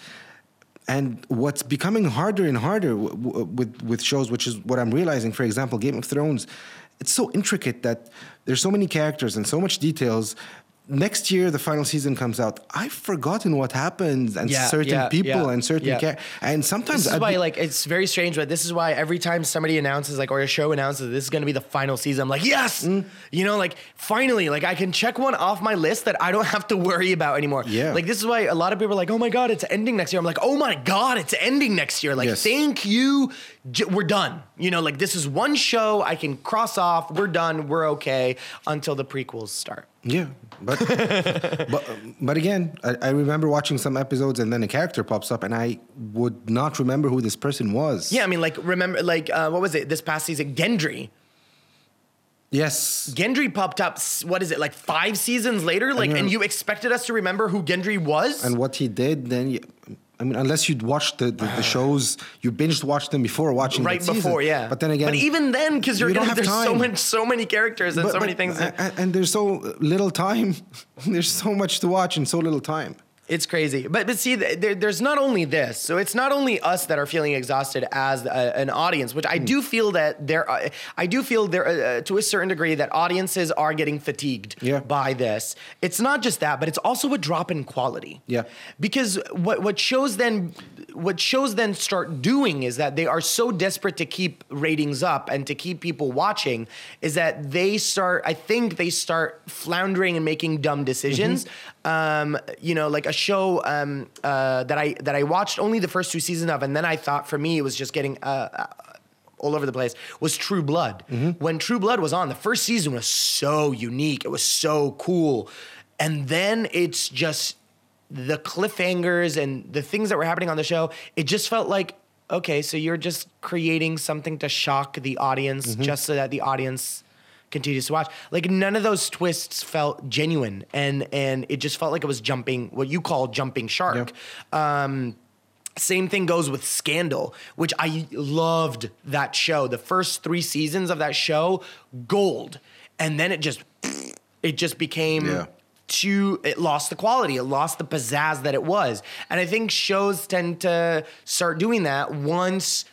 [SPEAKER 2] and what's becoming harder and harder w- w- with with shows, which is what I'm realizing. For example, Game of Thrones, it's so intricate that there's so many characters and so much details. Next year, the final season comes out. I've forgotten what happens and
[SPEAKER 1] Yeah,
[SPEAKER 2] certain
[SPEAKER 1] yeah,
[SPEAKER 2] people
[SPEAKER 1] yeah,
[SPEAKER 2] and certain char- and sometimes
[SPEAKER 1] This is
[SPEAKER 2] I'd
[SPEAKER 1] why,
[SPEAKER 2] be-
[SPEAKER 1] like, it's very strange, but this is why every time somebody announces, like, or a show announces this is going to be the final season, I'm like, yes,
[SPEAKER 2] Mm.
[SPEAKER 1] you know, like, finally, like, I can check one off my list that I don't have to worry about anymore.
[SPEAKER 2] Yeah.
[SPEAKER 1] Like, this is why a lot of people are like, oh my god, it's ending next year. I'm like, oh my god, it's ending next year. Like,
[SPEAKER 2] Yes.
[SPEAKER 1] thank you, J- we're done. You know, like, this is one show I can cross off. We're done. We're okay until the prequels start.
[SPEAKER 2] Yeah, but but but again, I, I remember watching some episodes and then a character pops up and I would not remember who this person was.
[SPEAKER 1] Yeah, I mean, like, remember, like, uh, what was it this past season? Gendry.
[SPEAKER 2] Yes.
[SPEAKER 1] Gendry popped up. What is it like five seasons later? Like, and you expected us to remember who Gendry was?
[SPEAKER 2] and what he did, then you, I mean, unless you'd watched the, the, the shows, you binged watched them before watching
[SPEAKER 1] right before, yeah.
[SPEAKER 2] But then again,
[SPEAKER 1] but even then, because you're
[SPEAKER 2] you
[SPEAKER 1] gonna,
[SPEAKER 2] have
[SPEAKER 1] there's so
[SPEAKER 2] time.
[SPEAKER 1] much, so many characters and
[SPEAKER 2] but-
[SPEAKER 1] so many things.
[SPEAKER 2] and, and there's so little time. there's so much to watch in so little time.
[SPEAKER 1] It's crazy, but but see, there, there's not only this. So it's not only us that are feeling exhausted as a, an audience, which. I hmm. do feel that there. Are, I do feel there uh, uh, to a certain degree that audiences are getting fatigued
[SPEAKER 2] Yeah.
[SPEAKER 1] by this. It's not just that, but it's also a drop in quality.
[SPEAKER 2] Yeah.
[SPEAKER 1] because what what shows then what shows then start doing is that they are so desperate to keep ratings up and to keep people watching is that they start i think they start floundering and making dumb decisions mm-hmm. Um, you know like a show um, uh, that i that i watched only the first two seasons of and then i thought for me it was just getting uh, uh, all over the place was True Blood. When True Blood was on, the first season was so unique. It was so cool. And then it's just the cliffhangers and the things that were happening on the show. It just felt like, okay, so you're just creating something to shock the audience just so that the audience continues to watch. Like none of those twists felt genuine and and it just felt like it was jumping what you call jumping shark. Um same thing goes with Scandal, which I loved that show. The first three seasons of that show, gold. And then it just it just became
[SPEAKER 2] Yeah.
[SPEAKER 1] too it lost the quality, it lost the pizzazz that it was. And I think shows tend to start doing that once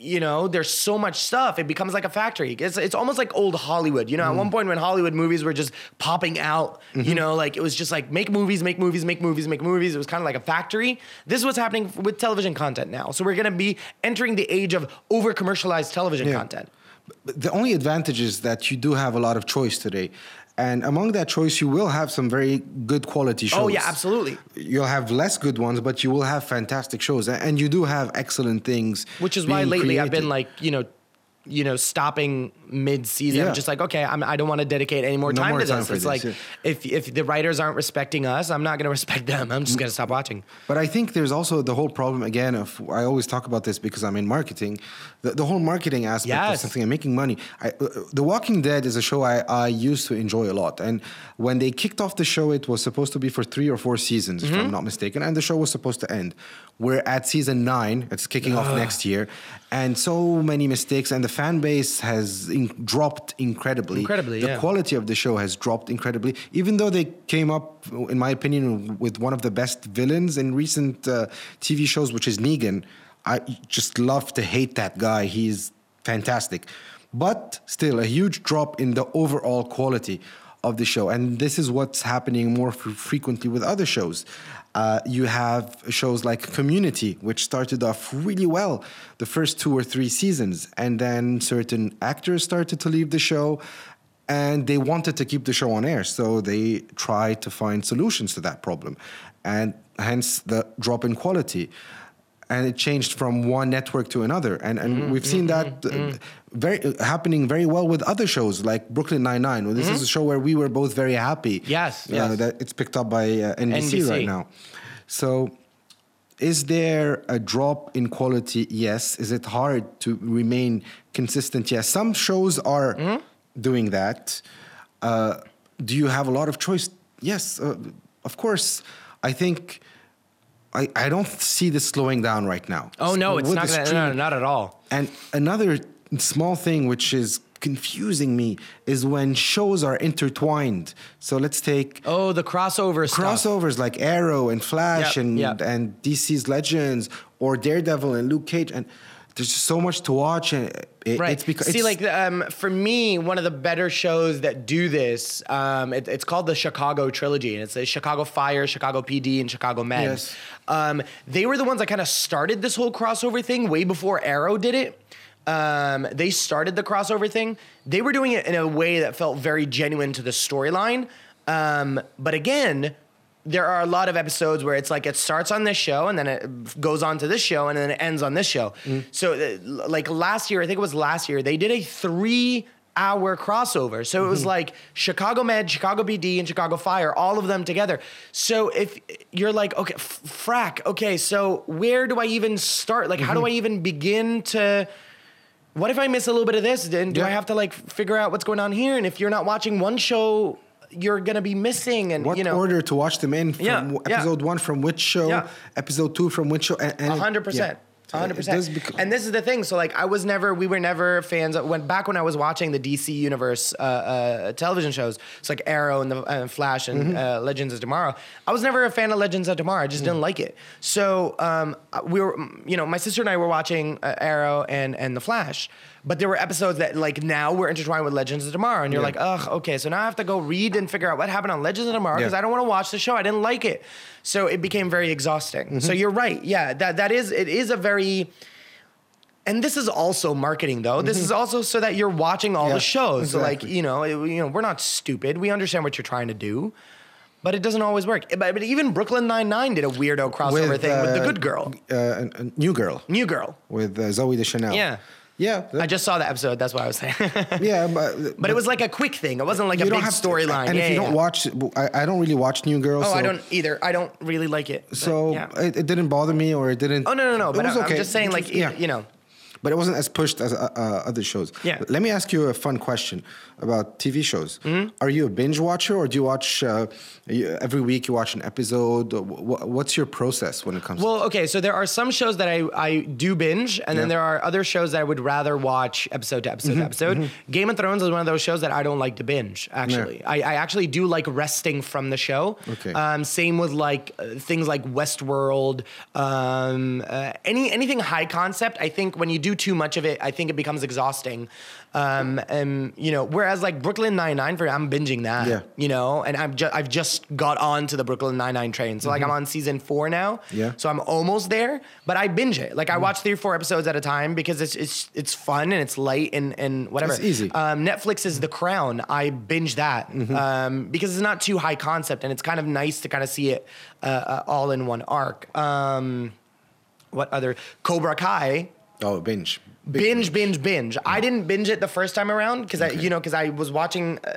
[SPEAKER 1] you know, there's so much stuff. It becomes like a factory. It's, it's almost like old Hollywood. You know, at mm. one point when Hollywood movies were just popping out, you mm-hmm. know, like it was just like make movies, make movies, make movies, make movies. It was kind of like a factory. This is what's happening with television content now. So we're going to be entering the age of over commercialized television
[SPEAKER 2] Yeah.
[SPEAKER 1] content.
[SPEAKER 2] But the only advantage is that you do have a lot of choice today. And among that choice, you will have some very good quality shows.
[SPEAKER 1] Oh, yeah, absolutely.
[SPEAKER 2] You'll have less good ones, but you will have fantastic shows. And you do have excellent things.
[SPEAKER 1] Which is why lately I've been like, you know, you know, stopping mid-season.
[SPEAKER 2] Yeah.
[SPEAKER 1] Just like, okay, I'm, I don't want to dedicate any more
[SPEAKER 2] No
[SPEAKER 1] time
[SPEAKER 2] more
[SPEAKER 1] to
[SPEAKER 2] time
[SPEAKER 1] this. It's
[SPEAKER 2] this,
[SPEAKER 1] like
[SPEAKER 2] yeah.
[SPEAKER 1] if if the writers aren't respecting us, I'm not going to respect them. I'm just going to stop watching.
[SPEAKER 2] But I think there's also the whole problem again of I always talk about this because I'm in marketing, the, the whole marketing aspect of
[SPEAKER 1] Yes.
[SPEAKER 2] something and making money. I, uh, the Walking Dead is a show I, I used to enjoy a lot, and when they kicked off the show, it was supposed to be for three or four seasons, if
[SPEAKER 1] Mm-hmm.
[SPEAKER 2] I'm not mistaken, and the show was supposed to end. We're at season nine. It's kicking off next year, and so many mistakes, and the fan base has in- dropped incredibly.
[SPEAKER 1] Incredibly,
[SPEAKER 2] the
[SPEAKER 1] yeah.
[SPEAKER 2] quality of the show has dropped incredibly. Even though they came up, in my opinion, with one of the best villains in recent uh, TV shows, which is Negan. I just love to hate that guy. He's fantastic, but still a huge drop in the overall quality of the show. And this is what's happening more f- frequently with other shows. Uh, you have shows like Community, which started off really well the first two or three seasons, and then certain actors started to leave the show, and they wanted to keep the show on air, so they tried to find solutions to that problem, and hence the drop in quality. And it changed from one network to another, and and
[SPEAKER 1] Mm-hmm,
[SPEAKER 2] we've seen that uh, very uh, happening very well with other shows like Brooklyn Nine Nine. Well, this is a show where we were both very happy.
[SPEAKER 1] Mm-hmm. Yes,
[SPEAKER 2] uh,
[SPEAKER 1] yes.
[SPEAKER 2] that it's picked up by uh, NBC,
[SPEAKER 1] NBC.
[SPEAKER 2] right now. So, is there a drop in quality? Yes. Is it hard to remain consistent? Yes. Some shows are
[SPEAKER 1] Mm-hmm.
[SPEAKER 2] doing that. Uh, do you have a lot of choice? Yes, uh, of course. I think. I, I don't see this slowing down right now.
[SPEAKER 1] Oh no, it's
[SPEAKER 2] With
[SPEAKER 1] not gonna, no, not at all.
[SPEAKER 2] and another small thing which is confusing me is when shows are intertwined. So let's take
[SPEAKER 1] Oh, the crossover stuff.
[SPEAKER 2] crossovers like Arrow and Flash
[SPEAKER 1] Yep,
[SPEAKER 2] and
[SPEAKER 1] yep.
[SPEAKER 2] and DC's Legends or Daredevil and Luke Cage and there's just so much to watch and it,
[SPEAKER 1] Right.
[SPEAKER 2] it's because
[SPEAKER 1] See,
[SPEAKER 2] it's,
[SPEAKER 1] like um, for me, one of the better shows that do this, um, it, it's called the Chicago Trilogy, and it's the Chicago Fire, Chicago PD, and Chicago Med.
[SPEAKER 2] Yes.
[SPEAKER 1] Um, they were the ones that kind of started this whole crossover thing way before Arrow did it. Um, they started the crossover thing. They were doing it in a way that felt very genuine to the storyline. Um, but again, there are a lot of episodes where it's like it starts on this show and then it goes on to this show and then it ends on this show. So, uh, like last year, I think it was last year, they did a three hour crossover. So it was like Chicago Med, Chicago PD, and Chicago Fire, all of them together. So if you're like, okay, f- frack, okay, so where do I even start? Like, how do I even begin to? What if I miss a little bit of this? Then do I have to like figure out what's going on here? And if you're not watching one show, you're gonna be missing. And
[SPEAKER 2] what
[SPEAKER 1] you know,
[SPEAKER 2] order to watch them in from
[SPEAKER 1] Yeah,
[SPEAKER 2] w-
[SPEAKER 1] yeah.
[SPEAKER 2] episode one from which show,
[SPEAKER 1] Yeah.
[SPEAKER 2] episode two from which show, and,
[SPEAKER 1] hundred percent. hundred percent.
[SPEAKER 2] bec-
[SPEAKER 1] And this is the thing. So like, I was never, we were never fans of when back when I was watching the DC universe uh, uh, television shows. It's like Arrow and the uh, Flash and
[SPEAKER 2] Mm-hmm.
[SPEAKER 1] uh, Legends of Tomorrow. I was never a fan of Legends of Tomorrow. I just
[SPEAKER 2] Mm.
[SPEAKER 1] didn't like it. So um, we were, you know, my sister and I were watching uh, Arrow and and the Flash. But there were episodes that like now we're intertwined with Legends of Tomorrow, and you're
[SPEAKER 2] Yeah.
[SPEAKER 1] like, ugh, okay. So now I have to go read and figure out what happened on Legends of Tomorrow because
[SPEAKER 2] Yeah.
[SPEAKER 1] I don't want to watch the show. I didn't like it, so it became very exhausting.
[SPEAKER 2] Mm-hmm.
[SPEAKER 1] So you're right. Yeah, that that is it is a very and this is also marketing though. This is also so that you're watching all
[SPEAKER 2] Mm-hmm. Yeah,
[SPEAKER 1] the shows. So like, you know, it- you know, we're not stupid. We understand what you're trying to do. But it doesn't always work. But, but even Brooklyn Nine Nine did a weirdo crossover thing with the
[SPEAKER 2] uh,
[SPEAKER 1] Good Girl,
[SPEAKER 2] uh, new girl
[SPEAKER 1] New Girl.
[SPEAKER 2] with uh, Zooey Deschanel.
[SPEAKER 1] Yeah.
[SPEAKER 2] Yeah,
[SPEAKER 1] I just saw the episode. That's what I was saying.
[SPEAKER 2] yeah, but uh,
[SPEAKER 1] but it was like a quick thing. It wasn't like a
[SPEAKER 2] you
[SPEAKER 1] big
[SPEAKER 2] don't have
[SPEAKER 1] storyline.
[SPEAKER 2] And
[SPEAKER 1] Yeah,
[SPEAKER 2] if you
[SPEAKER 1] yeah,
[SPEAKER 2] don't watch, I, I don't really watch New Girl.
[SPEAKER 1] oh,
[SPEAKER 2] so,
[SPEAKER 1] I don't either. I don't really like it. but
[SPEAKER 2] So
[SPEAKER 1] yeah.
[SPEAKER 2] it, it didn't bother me, or it didn't.
[SPEAKER 1] oh no, no, no.
[SPEAKER 2] It
[SPEAKER 1] But
[SPEAKER 2] was
[SPEAKER 1] I,
[SPEAKER 2] okay.
[SPEAKER 1] I'm just saying, like,
[SPEAKER 2] yeah.
[SPEAKER 1] you know,
[SPEAKER 2] but it wasn't as pushed as uh, uh, other shows.
[SPEAKER 1] Yeah.
[SPEAKER 2] Let me ask you a fun question about TV shows.
[SPEAKER 1] Mm-hmm.
[SPEAKER 2] Are you a binge watcher, or do you watch uh, you, every week? You watch an episode. What's your process when it comes?
[SPEAKER 1] Well, okay, so there are some shows that I, I do binge, and then there are other shows that I would rather watch episode to episode to episode. Game of Thrones is one of those shows that I don't like to binge, actually. I, I actually do like resting from the show.
[SPEAKER 2] Okay.
[SPEAKER 1] Um, same with like uh, things like Westworld, um, uh, any anything high concept. I think when you do too much of it, I think it becomes exhausting. Um, and you know, whereas like Brooklyn Nine Nine, for I'm binging that.
[SPEAKER 2] Yeah.
[SPEAKER 1] You know, and I've just I've just got on to the Brooklyn Nine Nine train, so like I'm on season four now.
[SPEAKER 2] Mm-hmm. Yeah.
[SPEAKER 1] So I'm almost there, but I binge it. Like I
[SPEAKER 2] Mm.
[SPEAKER 1] watch three or four episodes at a time because it's it's it's fun and it's light and and whatever.
[SPEAKER 2] It's easy.
[SPEAKER 1] Um, Netflix is The Crown. I binge that
[SPEAKER 2] Mm-hmm.
[SPEAKER 1] um, because it's not too high concept and it's kind of nice to kind of see it uh, uh, all in one arc. Um, what other Cobra Kai?
[SPEAKER 2] Oh, binge. Big
[SPEAKER 1] binge, binge, binge. I didn't binge it the first time around because I, you know, because I was watching. Uh,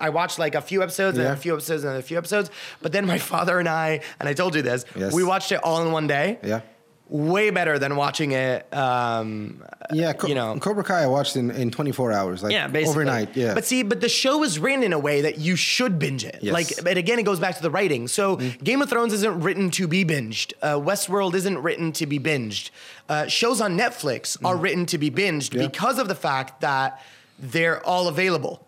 [SPEAKER 1] I watched like a few episodes and a few episodes and a few episodes. But then my father and I, and I told you this,
[SPEAKER 2] Yes.
[SPEAKER 1] we watched it all in one day.
[SPEAKER 2] Yeah.
[SPEAKER 1] Way better than watching it. Um,
[SPEAKER 2] Yeah, Co-
[SPEAKER 1] you know.
[SPEAKER 2] Cobra Kai I watched in, in 24 hours, like
[SPEAKER 1] Yeah, basically.
[SPEAKER 2] overnight. Yeah,
[SPEAKER 1] But see, but the show is written in a way that you should binge it.
[SPEAKER 2] Yes. Mm.
[SPEAKER 1] Like, but again, it goes back to the writing. So Game of Thrones isn't written to be binged. Uh, Westworld isn't written to be binged. Uh, shows on Netflix are written to be binged
[SPEAKER 2] Mm. Yeah.
[SPEAKER 1] because of the fact that they're all available.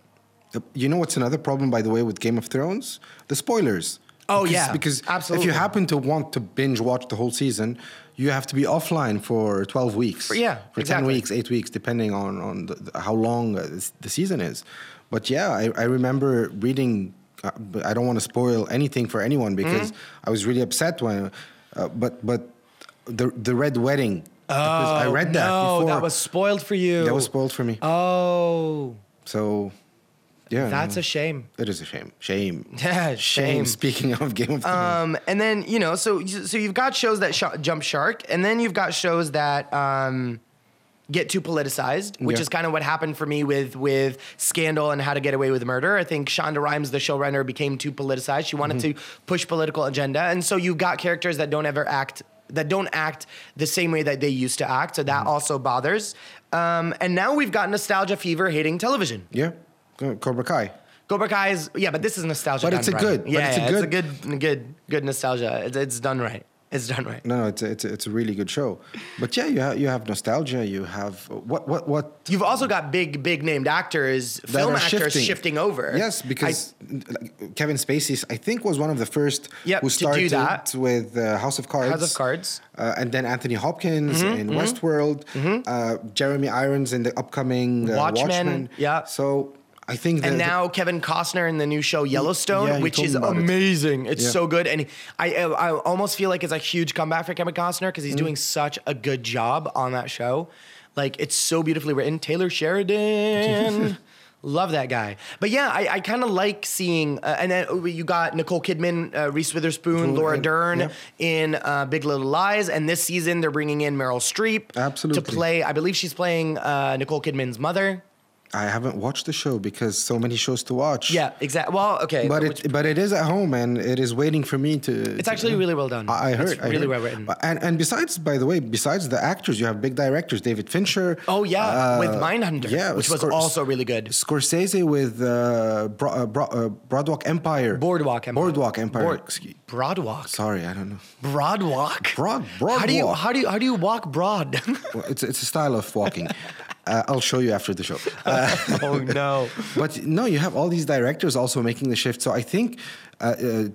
[SPEAKER 2] Uh, you know what's another problem, by the way, with Game of Thrones? The spoilers.
[SPEAKER 1] Oh,
[SPEAKER 2] Because-
[SPEAKER 1] yeah,
[SPEAKER 2] because
[SPEAKER 1] absolutely.
[SPEAKER 2] if you happen to want to binge watch the whole season, you have to be offline for 12 weeks.
[SPEAKER 1] yeah,
[SPEAKER 2] for
[SPEAKER 1] exactly.
[SPEAKER 2] 10 weeks, eight weeks, depending on on the, how long uh, the season is. But yeah, I, I remember reading. Uh, I don't want to spoil anything for anyone because
[SPEAKER 1] Mm-hmm.
[SPEAKER 2] I was really upset when. Uh, but but the the Red Wedding. because I read that
[SPEAKER 1] Oh, no,
[SPEAKER 2] before.
[SPEAKER 1] that was spoiled for you.
[SPEAKER 2] that was spoiled for me.
[SPEAKER 1] Oh,
[SPEAKER 2] So, yeah,
[SPEAKER 1] that's
[SPEAKER 2] no.
[SPEAKER 1] a shame.
[SPEAKER 2] It is a shame. Shame.
[SPEAKER 1] Yeah, shame.
[SPEAKER 2] Speaking of Game of Thrones.
[SPEAKER 1] Um, and then you know, so so you've got shows that sh- jump shark, and then you've got shows that um, get too politicized, which
[SPEAKER 2] Yeah.
[SPEAKER 1] is kind of what happened for me with with Scandal and How to Get Away with Murder. I think Shonda Rhimes, the showrunner, became too politicized. She wanted
[SPEAKER 2] Mm-hmm.
[SPEAKER 1] to push political agenda, and so you've got characters that don't ever act that don't act the same way that they used to act. So that
[SPEAKER 2] Mm-hmm.
[SPEAKER 1] also bothers. Um, and now we've got nostalgia fever hating television.
[SPEAKER 2] yeah. Co- Cobra Kai.
[SPEAKER 1] Cobra Kai is yeah, but this is nostalgia.
[SPEAKER 2] But it's a
[SPEAKER 1] right.
[SPEAKER 2] good- but
[SPEAKER 1] yeah,
[SPEAKER 2] it's a good-
[SPEAKER 1] it's a good, good, good nostalgia. It's, it's done right. It's done right.
[SPEAKER 2] No, no, it's a, it's a, it's a really good show. But yeah, you have you have nostalgia. You have what what what
[SPEAKER 1] You've also got big, big named actors, film actors shifting, over.
[SPEAKER 2] Yes, because like, Kevin Spacey, I think, was one of the first
[SPEAKER 1] Yep,
[SPEAKER 2] who
[SPEAKER 1] to do
[SPEAKER 2] started
[SPEAKER 1] that.
[SPEAKER 2] with uh, House of Cards.
[SPEAKER 1] House of Cards.
[SPEAKER 2] Uh, and then Anthony Hopkins
[SPEAKER 1] Mm-hmm,
[SPEAKER 2] in Westworld. Uh, Jeremy Irons in the upcoming uh,
[SPEAKER 1] Watchmen,
[SPEAKER 2] Watchmen.
[SPEAKER 1] yeah.
[SPEAKER 2] So I think
[SPEAKER 1] and now Kevin Costner in the new show Yellowstone,
[SPEAKER 2] yeah,
[SPEAKER 1] which is
[SPEAKER 2] about it.
[SPEAKER 1] amazing. It's
[SPEAKER 2] Yeah.
[SPEAKER 1] so good, and I I almost feel like it's a huge comeback for Kevin Costner because he's
[SPEAKER 2] Mm.
[SPEAKER 1] doing such a good job on that show. Like it's so beautifully written. Taylor Sheridan. Love that guy, but yeah, I, I kind of like seeing, uh, and then you got Nicole Kidman, uh, Reese Witherspoon, Laura Dern
[SPEAKER 2] yeah.
[SPEAKER 1] in uh, Big Little Lies, and this season they're bringing in Meryl Streep
[SPEAKER 2] Absolutely.
[SPEAKER 1] to play. I believe she's playing uh, Nicole Kidman's mother.
[SPEAKER 2] I haven't watched the show because so many shows to watch.
[SPEAKER 1] Yeah, exactly. Well, okay,
[SPEAKER 2] But it, but it is at home and it is waiting for me to.
[SPEAKER 1] It's actually really well done.
[SPEAKER 2] I I heard.
[SPEAKER 1] It's
[SPEAKER 2] I
[SPEAKER 1] really
[SPEAKER 2] heard.
[SPEAKER 1] well written.
[SPEAKER 2] And and besides, by the way, besides the actors, you have big directors. David Fincher.
[SPEAKER 1] Oh yeah, with
[SPEAKER 2] uh,
[SPEAKER 1] Mindhunter,
[SPEAKER 2] yeah,
[SPEAKER 1] which was
[SPEAKER 2] Scor-
[SPEAKER 1] also really good.
[SPEAKER 2] Scorsese with uh, Bro- uh, Bro- uh, Broadwalk Empire.
[SPEAKER 1] Boardwalk Empire.
[SPEAKER 2] Boardwalk Empire.
[SPEAKER 1] Board-
[SPEAKER 2] Excuse-
[SPEAKER 1] Broadwalk.
[SPEAKER 2] Sorry, I don't know.
[SPEAKER 1] Broadwalk.
[SPEAKER 2] Broad
[SPEAKER 1] How do you how do you how do you walk broad?
[SPEAKER 2] Well, it's it's a style of walking. Uh, I'll show you after the show. Uh,
[SPEAKER 1] oh no.
[SPEAKER 2] but no, you have all these directors also making the shift. So I think uh, uh,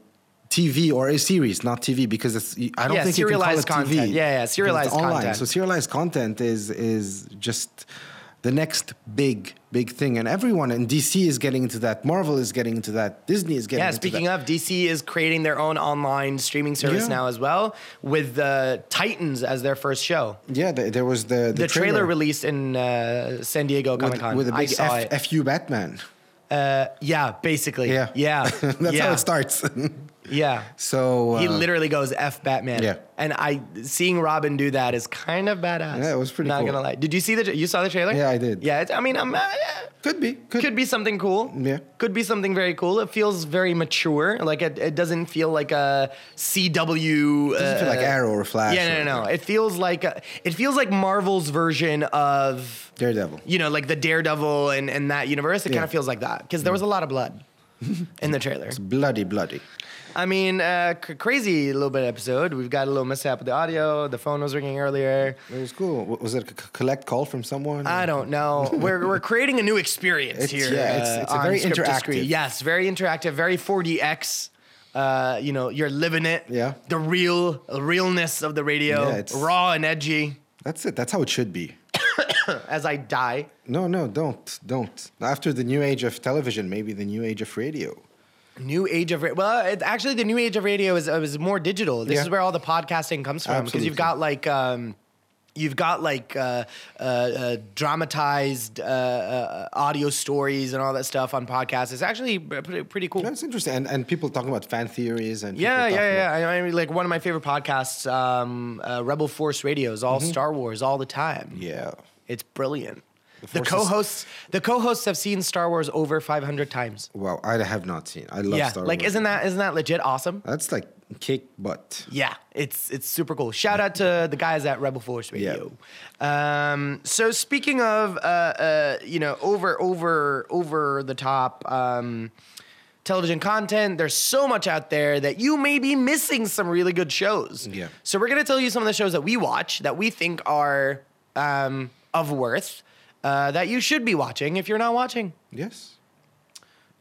[SPEAKER 2] TV or a series, not TV, because it's I don't
[SPEAKER 1] Yeah,
[SPEAKER 2] think you can call
[SPEAKER 1] serialized
[SPEAKER 2] it TV.
[SPEAKER 1] content. Yeah, yeah, serialized
[SPEAKER 2] online.
[SPEAKER 1] content.
[SPEAKER 2] So serialized content is is just the next big big thing, and everyone in DC is getting into that. Marvel is getting into that. Disney is getting into that.
[SPEAKER 1] Yeah, speaking
[SPEAKER 2] that.
[SPEAKER 1] of, DC is creating their own online streaming service
[SPEAKER 2] Yeah.
[SPEAKER 1] now as well, with the Titans as their first show.
[SPEAKER 2] yeah, the, there was the
[SPEAKER 1] The, trailer, released in uh, San Diego Comic
[SPEAKER 2] with,
[SPEAKER 1] Con.
[SPEAKER 2] with a big F. FU Batman.
[SPEAKER 1] Uh, yeah, basically.
[SPEAKER 2] Yeah,
[SPEAKER 1] yeah.
[SPEAKER 2] That's
[SPEAKER 1] yeah.
[SPEAKER 2] how it starts.
[SPEAKER 1] Yeah.
[SPEAKER 2] so
[SPEAKER 1] He
[SPEAKER 2] uh,
[SPEAKER 1] literally goes F Batman.
[SPEAKER 2] Yeah.
[SPEAKER 1] And I seeing Robin do that is kind of badass.
[SPEAKER 2] Yeah, it was pretty
[SPEAKER 1] Not
[SPEAKER 2] cool.
[SPEAKER 1] gonna lie. Did you see the? You saw the trailer?
[SPEAKER 2] Yeah, I did.
[SPEAKER 1] Yeah. It's, I mean, I'm. Uh, yeah.
[SPEAKER 2] could be could,
[SPEAKER 1] Could be something cool.
[SPEAKER 2] Yeah.
[SPEAKER 1] Could be something very cool. It feels very mature. Like it, it doesn't feel like a CW.
[SPEAKER 2] doesn't feel like
[SPEAKER 1] uh,
[SPEAKER 2] Arrow or Flash.
[SPEAKER 1] Yeah, no, no, no. It feels like a, it feels like Marvel's version of
[SPEAKER 2] Daredevil.
[SPEAKER 1] you know, like the Daredevil and, and that universe. It kind of feels like that because there was a lot of blood in the trailer.
[SPEAKER 2] It's bloody, bloody.
[SPEAKER 1] I mean, uh, c- crazy little bit episode. We've got a little mishap with the audio. The phone was ringing earlier.
[SPEAKER 2] It was cool. W- Was it a c- collect call from someone?
[SPEAKER 1] I don't know. we're, we're creating a new experience
[SPEAKER 2] It's-
[SPEAKER 1] here.
[SPEAKER 2] yeah, it's-
[SPEAKER 1] uh,
[SPEAKER 2] it's a
[SPEAKER 1] on
[SPEAKER 2] very
[SPEAKER 1] Script to Screen.
[SPEAKER 2] interactive.
[SPEAKER 1] Yes, very interactive, very 4DX. Uh, you know, you're living it.
[SPEAKER 2] Yeah.
[SPEAKER 1] The real realness of the radio,
[SPEAKER 2] Yeah, it's-
[SPEAKER 1] raw and edgy.
[SPEAKER 2] That's it. That's how it should be.
[SPEAKER 1] As I die.
[SPEAKER 2] No, no, don't, don't. After the new age of television, maybe the new age of radio.
[SPEAKER 1] New age of ra- well, it, actually, the new age of radio is, is more digital. This
[SPEAKER 2] Yeah.
[SPEAKER 1] is where all the podcasting comes from because you've got like um, you've got like uh, uh, uh, dramatized uh, uh, audio stories and all that stuff on podcasts. It's actually pretty, pretty cool.
[SPEAKER 2] That's interesting. And, and people talking about fan theories and
[SPEAKER 1] Yeah, yeah, yeah. I mean, like one of my favorite podcasts, um, uh, Rebel Force Radio, is all Star Wars all the time.
[SPEAKER 2] Yeah.
[SPEAKER 1] It's brilliant. The
[SPEAKER 2] is-
[SPEAKER 1] co-hosts, the co-hosts have seen Star Wars over 500 times.
[SPEAKER 2] Well, I have not seen. I love
[SPEAKER 1] yeah,
[SPEAKER 2] Star
[SPEAKER 1] like
[SPEAKER 2] Wars.
[SPEAKER 1] isn't that isn't that legit awesome?
[SPEAKER 2] That's like kick butt.
[SPEAKER 1] Yeah, it's it's super cool. Shout out to the guys at Rebel Force Radio. Um, so speaking of uh, uh, you know over over over the top um, television content, there's so much out there that you may be missing some really good shows.
[SPEAKER 2] Yeah.
[SPEAKER 1] So we're gonna tell you some of the shows that we watch that we think are um, of worth uh, that you should be watching if you're not watching.
[SPEAKER 2] Yes.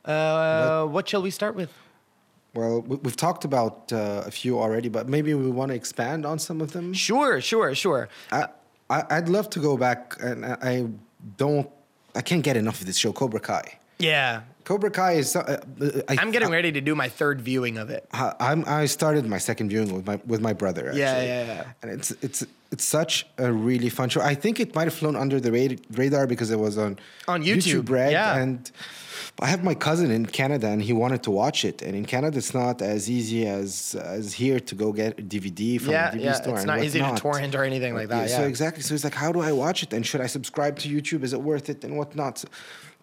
[SPEAKER 1] Uh, what shall we start with?
[SPEAKER 2] Well, we- we've talked about uh, a few already, but maybe we want to expand on some of them.
[SPEAKER 1] Sure, sure, sure.
[SPEAKER 2] I, I I'd love to go back, and I I don't. I can't get enough of this show, Cobra Kai.
[SPEAKER 1] Yeah.
[SPEAKER 2] Cobra Kai is. Uh, uh, I,
[SPEAKER 1] I'm getting ready to do my third viewing of it.
[SPEAKER 2] I, I'm, I started my second viewing with my with my brother. Actually.
[SPEAKER 1] Yeah, yeah, yeah.
[SPEAKER 2] And it's it's it's such a really fun show. I think it might have flown under the ra- radar because it was on
[SPEAKER 1] On YouTube,
[SPEAKER 2] Red,
[SPEAKER 1] yeah.
[SPEAKER 2] And I have my cousin in Canada, and he wanted to watch it. And in Canada, it's not as easy as as here to go get a DVD from
[SPEAKER 1] Yeah,
[SPEAKER 2] a DVD
[SPEAKER 1] yeah,
[SPEAKER 2] store.
[SPEAKER 1] it's not easy to torrent or anything like that,
[SPEAKER 2] So
[SPEAKER 1] yeah.
[SPEAKER 2] exactly. So he's like, how do I watch it? And should I subscribe to YouTube? Is it worth it? And whatnot. So,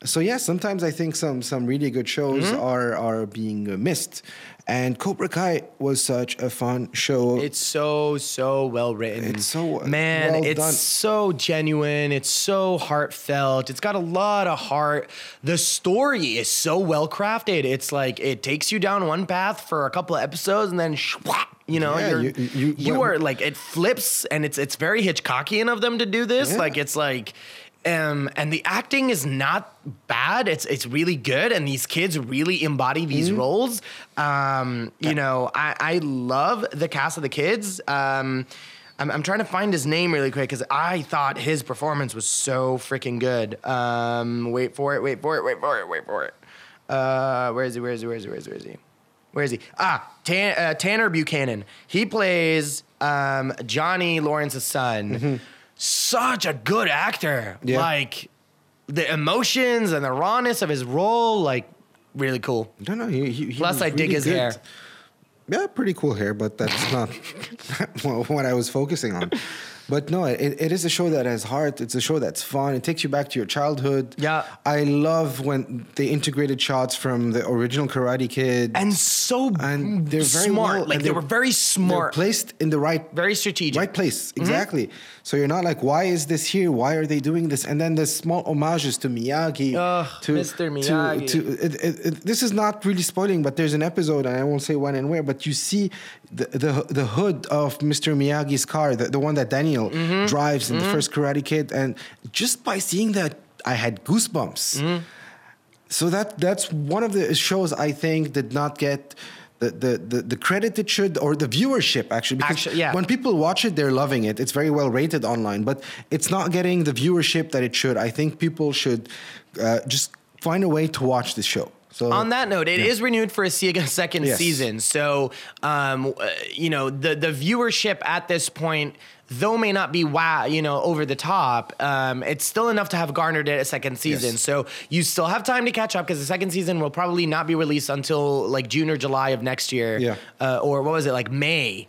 [SPEAKER 2] so yeah, sometimes I think some some really good shows
[SPEAKER 1] Mm-hmm.
[SPEAKER 2] are are being uh, missed. And Cobra Kai was such a fun show.
[SPEAKER 1] It's so so well written.
[SPEAKER 2] It's so, uh,
[SPEAKER 1] man.
[SPEAKER 2] well
[SPEAKER 1] it's
[SPEAKER 2] done.
[SPEAKER 1] so genuine. It's so heartfelt. It's got a lot of heart. The story is so well crafted. It's like it takes you down one path for a couple of episodes and then shwap, you know
[SPEAKER 2] Yeah,
[SPEAKER 1] you're,
[SPEAKER 2] you- you-
[SPEAKER 1] you
[SPEAKER 2] what-
[SPEAKER 1] are like it flips and it's it's very Hitchcockian of them to do this.
[SPEAKER 2] Yeah.
[SPEAKER 1] Like it's like. Um, and the acting is not bad. It's it's really good, and these kids really embody these
[SPEAKER 2] Mm-hmm.
[SPEAKER 1] roles. Um, you know, I, I love the cast of the kids. Um, I'm, I'm trying to find his name really quick because I thought his performance was so freaking good. Um, wait for it, wait for it, wait for it, wait for it. Uh, where is he? Where is he? Where is he? Where is he? Where is he? Where is he? Ah, Tan, uh, Tanner Buchanan. He plays um, Johnny Lawrence's son. Such a good actor.
[SPEAKER 2] Yeah.
[SPEAKER 1] Like the emotions and the rawness of his role, like really cool.
[SPEAKER 2] no, no. He, he, he
[SPEAKER 1] Plus, I dig
[SPEAKER 2] really
[SPEAKER 1] his
[SPEAKER 2] good.
[SPEAKER 1] hair.
[SPEAKER 2] Yeah, pretty cool hair, but that's not what I was focusing on. But no, it, it is a show that has heart. It's a show that's fun. It takes you back to your childhood.
[SPEAKER 1] Yeah.
[SPEAKER 2] I love when they integrated shots from the original Karate Kid.
[SPEAKER 1] and so
[SPEAKER 2] and they're very
[SPEAKER 1] smart.
[SPEAKER 2] well-
[SPEAKER 1] like they were very
[SPEAKER 2] They're
[SPEAKER 1] smart,
[SPEAKER 2] placed in the right
[SPEAKER 1] very strategic.
[SPEAKER 2] right place mm-hmm. exactly so you're not like why is this here why are they doing this and then the small homages to miyagi
[SPEAKER 1] Ugh,
[SPEAKER 2] to
[SPEAKER 1] Mr.
[SPEAKER 2] to-
[SPEAKER 1] Miyagi.
[SPEAKER 2] to, it, it, it- this is not really spoiling but there's an episode and i won't say when and where but you see the the, the hood of mr miyagi's car the, the one that daniel
[SPEAKER 1] Mm-hmm.
[SPEAKER 2] drives in the first karate kid and just by seeing that i had goosebumps
[SPEAKER 1] Mm-hmm.
[SPEAKER 2] so that that's one of the shows I think did not get the the the, the credit it should or the viewership actually. Because
[SPEAKER 1] Actually, yeah.
[SPEAKER 2] when people watch it, they're loving it. It's very well rated online, but it's not getting the viewership that it should. I think people should uh, just find a way to watch the show. So
[SPEAKER 1] On that note, it is renewed for a se- second
[SPEAKER 2] Yes.
[SPEAKER 1] season. So, um, uh, you know, the the viewership at this point, though may not be wow, you know, over the top, um, it's still enough to have garnered it a second season.
[SPEAKER 2] Yes.
[SPEAKER 1] So you still have time to catch up because the second season will probably not be released until like June or July of next year.
[SPEAKER 2] Yeah.
[SPEAKER 1] Uh, or what was it like May?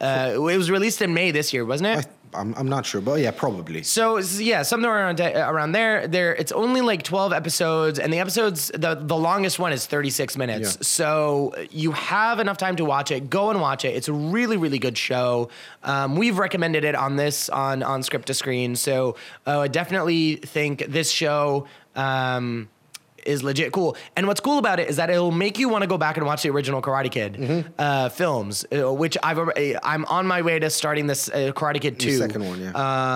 [SPEAKER 1] Uh, it was released in May this year, wasn't it?
[SPEAKER 2] I, I'm I'm not sure, but yeah, probably.
[SPEAKER 1] So yeah, somewhere around around there. There, it's only like twelve episodes, and the episodes the the longest one is thirty six minutes.
[SPEAKER 2] Yeah.
[SPEAKER 1] So you have enough time to watch it. Go and watch it. It's a really really good show. Um, we've recommended it on this on on script to screen. So uh, I definitely think this show. Um, is legit cool. And what's cool about it is that it'll make you want to go back and watch the original Karate Kid
[SPEAKER 2] Mm-hmm.
[SPEAKER 1] uh, films, uh, which I've I'm on my way to starting this uh, Karate Kid two The
[SPEAKER 2] second one, yeah.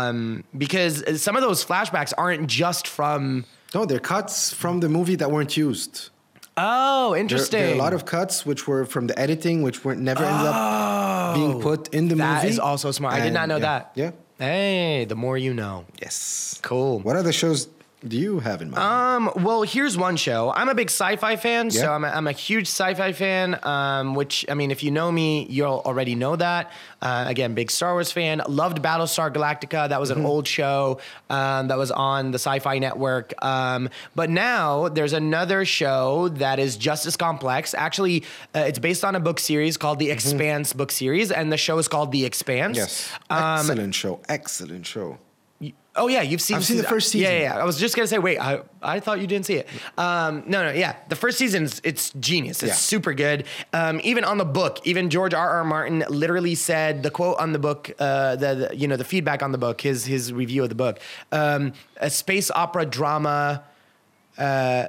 [SPEAKER 1] Um, because some of those flashbacks aren't just from.
[SPEAKER 2] No, they're cuts from the movie that weren't used.
[SPEAKER 1] Oh, interesting.
[SPEAKER 2] there are a lot of cuts which were from the editing, which were never ended up being put in the
[SPEAKER 1] Oh, That
[SPEAKER 2] movie.
[SPEAKER 1] is also smart. I did not know
[SPEAKER 2] yeah,
[SPEAKER 1] that.
[SPEAKER 2] Yeah.
[SPEAKER 1] Hey, the more you know.
[SPEAKER 2] Yes.
[SPEAKER 1] Cool.
[SPEAKER 2] What other shows do you have in mind?
[SPEAKER 1] Um, well, here's one show. I'm a big sci-fi fan, so I'm a, I'm a huge sci-fi fan. Um, which I mean, if you know me, you'll already know that. Uh, again, big Star Wars fan. Loved Battlestar Galactica. That was an old show um, that was on the Sci-Fi Network. Um, but now there's another show that is just as complex. Actually, uh, it's based on a book series called The Expanse book series, and the show is called The Expanse.
[SPEAKER 2] yes.
[SPEAKER 1] Um,
[SPEAKER 2] Excellent show. Excellent show.
[SPEAKER 1] Oh yeah, you've seen.
[SPEAKER 2] I've seen the first season.
[SPEAKER 1] yeah, yeah. I was just gonna say, wait, I, I thought you didn't see it. Um, no, no, yeah, the first season's it's genius. It's
[SPEAKER 2] Yeah.
[SPEAKER 1] super good. Um, even on the book, even George R. R. Martin literally said the quote on the book, uh, the, the you know the feedback on the book, his his review of the book, um, a space opera drama. Uh,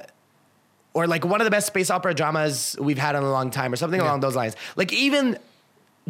[SPEAKER 1] or like one of the best space opera dramas we've had in a long time, or something along those lines. Like even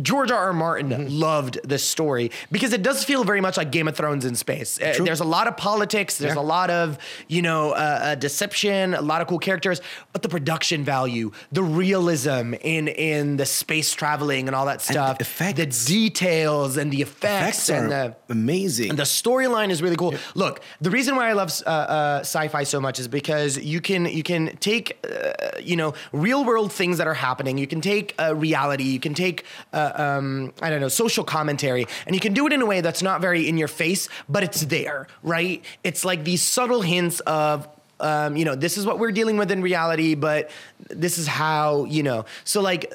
[SPEAKER 1] George R. R. Martin
[SPEAKER 2] Mm-hmm.
[SPEAKER 1] loved this story because it does feel very much like Game of Thrones in space. Uh, there's a lot of politics, there's
[SPEAKER 2] Yeah.
[SPEAKER 1] a lot of you know uh, uh, deception, a lot of cool characters, but the production value, the realism in in the space traveling and all that stuff, the,
[SPEAKER 2] effects.
[SPEAKER 1] the details and the effects,
[SPEAKER 2] Effects
[SPEAKER 1] and the
[SPEAKER 2] amazing.
[SPEAKER 1] and the storyline is really cool. Look, the reason why I love uh, uh, sci-fi so much is because you can you can take uh, you know real world things that are happening. You can take uh, reality. You can take um, I don't know social commentary, and you can do it in a way that's not very in your face, but it's there, right? It's like these subtle hints of. Um, you know, this is what we're dealing with in reality, but this is how, you know. So, like,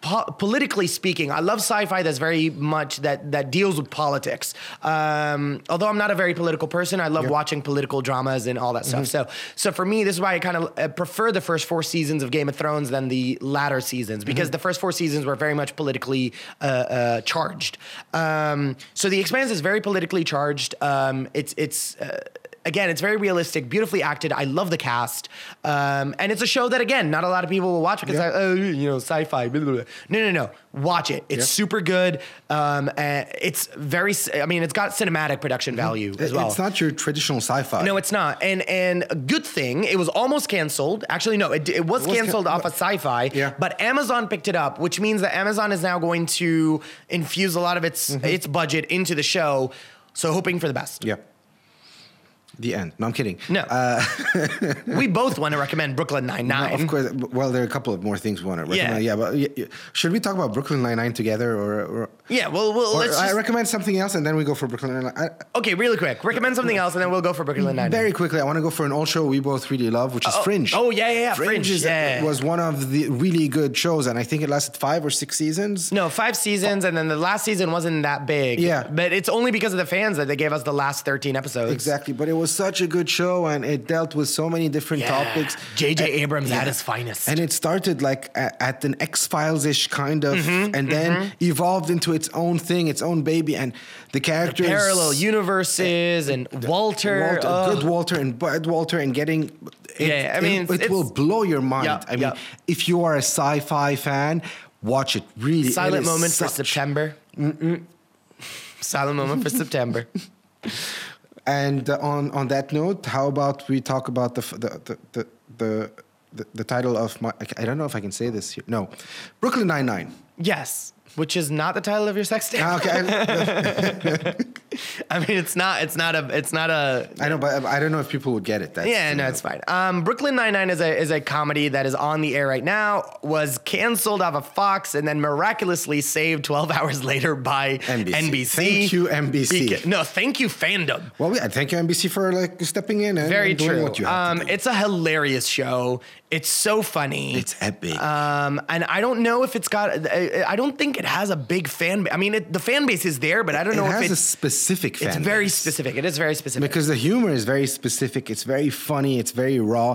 [SPEAKER 1] po- politically speaking, I love sci-fi that's very much that that deals with politics. Um, although I'm not a very political person, I love watching political dramas and all that stuff. So, so for me, this is why I kind of uh, prefer the first four seasons of Game of Thrones than the latter seasons because the first four seasons were very much politically uh, uh, charged. Um, so the Expanse is very politically charged. Um, it's it's. Uh, again, it's very realistic, beautifully acted. I love the cast, um, and it's a show that again, not a lot of people will watch because
[SPEAKER 2] Yeah.
[SPEAKER 1] I, oh, you know, sci-fi. Blah, blah, blah. No, no, no. Watch it. It's
[SPEAKER 2] Yeah.
[SPEAKER 1] super good. Um, uh, it's very. I mean, it's got cinematic production value as well.
[SPEAKER 2] It's not your traditional sci-fi.
[SPEAKER 1] No, it's not. And and a good thing, it was almost canceled. Actually, no, it, it was
[SPEAKER 2] was
[SPEAKER 1] canceled
[SPEAKER 2] can-
[SPEAKER 1] off of sci-fi.
[SPEAKER 2] Yeah.
[SPEAKER 1] But Amazon picked it up, which means that Amazon is now going to infuse a lot of its
[SPEAKER 2] Mm-hmm.
[SPEAKER 1] its budget into the show. So hoping for the best.
[SPEAKER 2] Yeah. The end. No, I'm kidding.
[SPEAKER 1] No. Uh, we both want to recommend Brooklyn Nine
[SPEAKER 2] No, of course. Well, there are a couple of more things we want to recommend.
[SPEAKER 1] Yeah.
[SPEAKER 2] Yeah, but should we talk about Brooklyn Nine Nine together, or, or,
[SPEAKER 1] Yeah. Well, well
[SPEAKER 2] or
[SPEAKER 1] let's
[SPEAKER 2] I
[SPEAKER 1] just,
[SPEAKER 2] recommend something else, and then we go for Brooklyn Nine Nine.
[SPEAKER 1] okay, really quick. Recommend something else, and then we'll go for Brooklyn Nine-Nine.
[SPEAKER 2] Very quickly, I want to go for an old show we both really love, which is
[SPEAKER 1] Oh,
[SPEAKER 2] Fringe.
[SPEAKER 1] oh, yeah, yeah, yeah, Fringe,
[SPEAKER 2] is,
[SPEAKER 1] yeah.
[SPEAKER 2] was one of the really good shows, and I think it lasted five or six seasons.
[SPEAKER 1] No, five seasons, and then the last season wasn't that big.
[SPEAKER 2] Yeah.
[SPEAKER 1] but it's only because of the fans that they gave us the last thirteen episodes.
[SPEAKER 2] Exactly, but it was such a good show, and it dealt with so many different
[SPEAKER 1] Yeah.
[SPEAKER 2] topics.
[SPEAKER 1] J.J.
[SPEAKER 2] And-
[SPEAKER 1] Abrams at his finest.
[SPEAKER 2] And it started like at, at an X Files ish kind of,
[SPEAKER 1] Mm-hmm,
[SPEAKER 2] and then evolved into its own thing, its own baby, and the characters
[SPEAKER 1] parallel universes and Walter.
[SPEAKER 2] Walter,
[SPEAKER 1] oh.
[SPEAKER 2] good Walter and bad Walter, and getting. It,
[SPEAKER 1] Yeah, I mean,
[SPEAKER 2] it, it will blow your mind.
[SPEAKER 1] Yeah,
[SPEAKER 2] I mean,
[SPEAKER 1] yeah.
[SPEAKER 2] if you are a sci-fi fan, watch it. Really,
[SPEAKER 1] Silent
[SPEAKER 2] is
[SPEAKER 1] moment for September. Silent moment for September.
[SPEAKER 2] And on on that note, how about we talk about the the the the, the, the, the title of my? I don't know if I can say this here. No, Brooklyn Nine Nine.
[SPEAKER 1] Yes, which is not the title of your sex tape.
[SPEAKER 2] Ah, okay, I,
[SPEAKER 1] mean, it's not. It's not a. It's not a.
[SPEAKER 2] I know, but I don't know if people would get it. That's,
[SPEAKER 1] Yeah, no, it's fine. Um, Brooklyn Nine Nine is a is a comedy that is on the air right now. Was canceled off of Fox and then miraculously saved 12 hours later by
[SPEAKER 2] NBC.
[SPEAKER 1] NBC.
[SPEAKER 2] Thank you, NBC.
[SPEAKER 1] Beca- no, thank you, fandom.
[SPEAKER 2] Well, yeah, thank you NBC for like stepping in and,
[SPEAKER 1] Very
[SPEAKER 2] and doing
[SPEAKER 1] true.
[SPEAKER 2] what you have
[SPEAKER 1] Um,
[SPEAKER 2] to do.
[SPEAKER 1] it's a hilarious show. It's so funny.
[SPEAKER 2] It's epic.
[SPEAKER 1] Um, and I don't know if it's got. I I don't think it has a big fan. base. I mean, it, the fan base is there, but I don't
[SPEAKER 2] it
[SPEAKER 1] know
[SPEAKER 2] has
[SPEAKER 1] if
[SPEAKER 2] a
[SPEAKER 1] it's.
[SPEAKER 2] specific fan
[SPEAKER 1] It's very
[SPEAKER 2] base.
[SPEAKER 1] specific. It is very specific.
[SPEAKER 2] because the humor is very specific. It's very funny. It's very raw.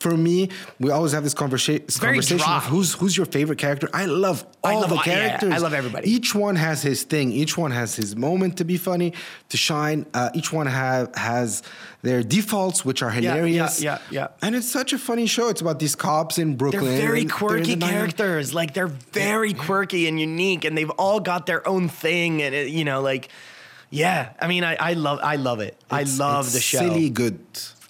[SPEAKER 2] For me, we always have this conversa-
[SPEAKER 1] Mm-hmm.
[SPEAKER 2] conversation
[SPEAKER 1] dry.
[SPEAKER 2] of who's who's your favorite character. I love
[SPEAKER 1] I
[SPEAKER 2] all
[SPEAKER 1] love-
[SPEAKER 2] the
[SPEAKER 1] yeah,
[SPEAKER 2] characters.
[SPEAKER 1] I love everybody.
[SPEAKER 2] Each one has his thing. Each one has his moment to be funny, to shine. Uh, each one have has their defaults, which are
[SPEAKER 1] yeah,
[SPEAKER 2] hilarious.
[SPEAKER 1] yeah, yeah.
[SPEAKER 2] And it's such a funny show. It's about these cops in Brooklyn.
[SPEAKER 1] They're very
[SPEAKER 2] and they're
[SPEAKER 1] quirky
[SPEAKER 2] the 90s.
[SPEAKER 1] characters. Like they're very quirky and unique, and they've all got their own thing. And it, you know, like, yeah. I mean, I, I love, I love it. I love
[SPEAKER 2] it's
[SPEAKER 1] the show.
[SPEAKER 2] Silly good.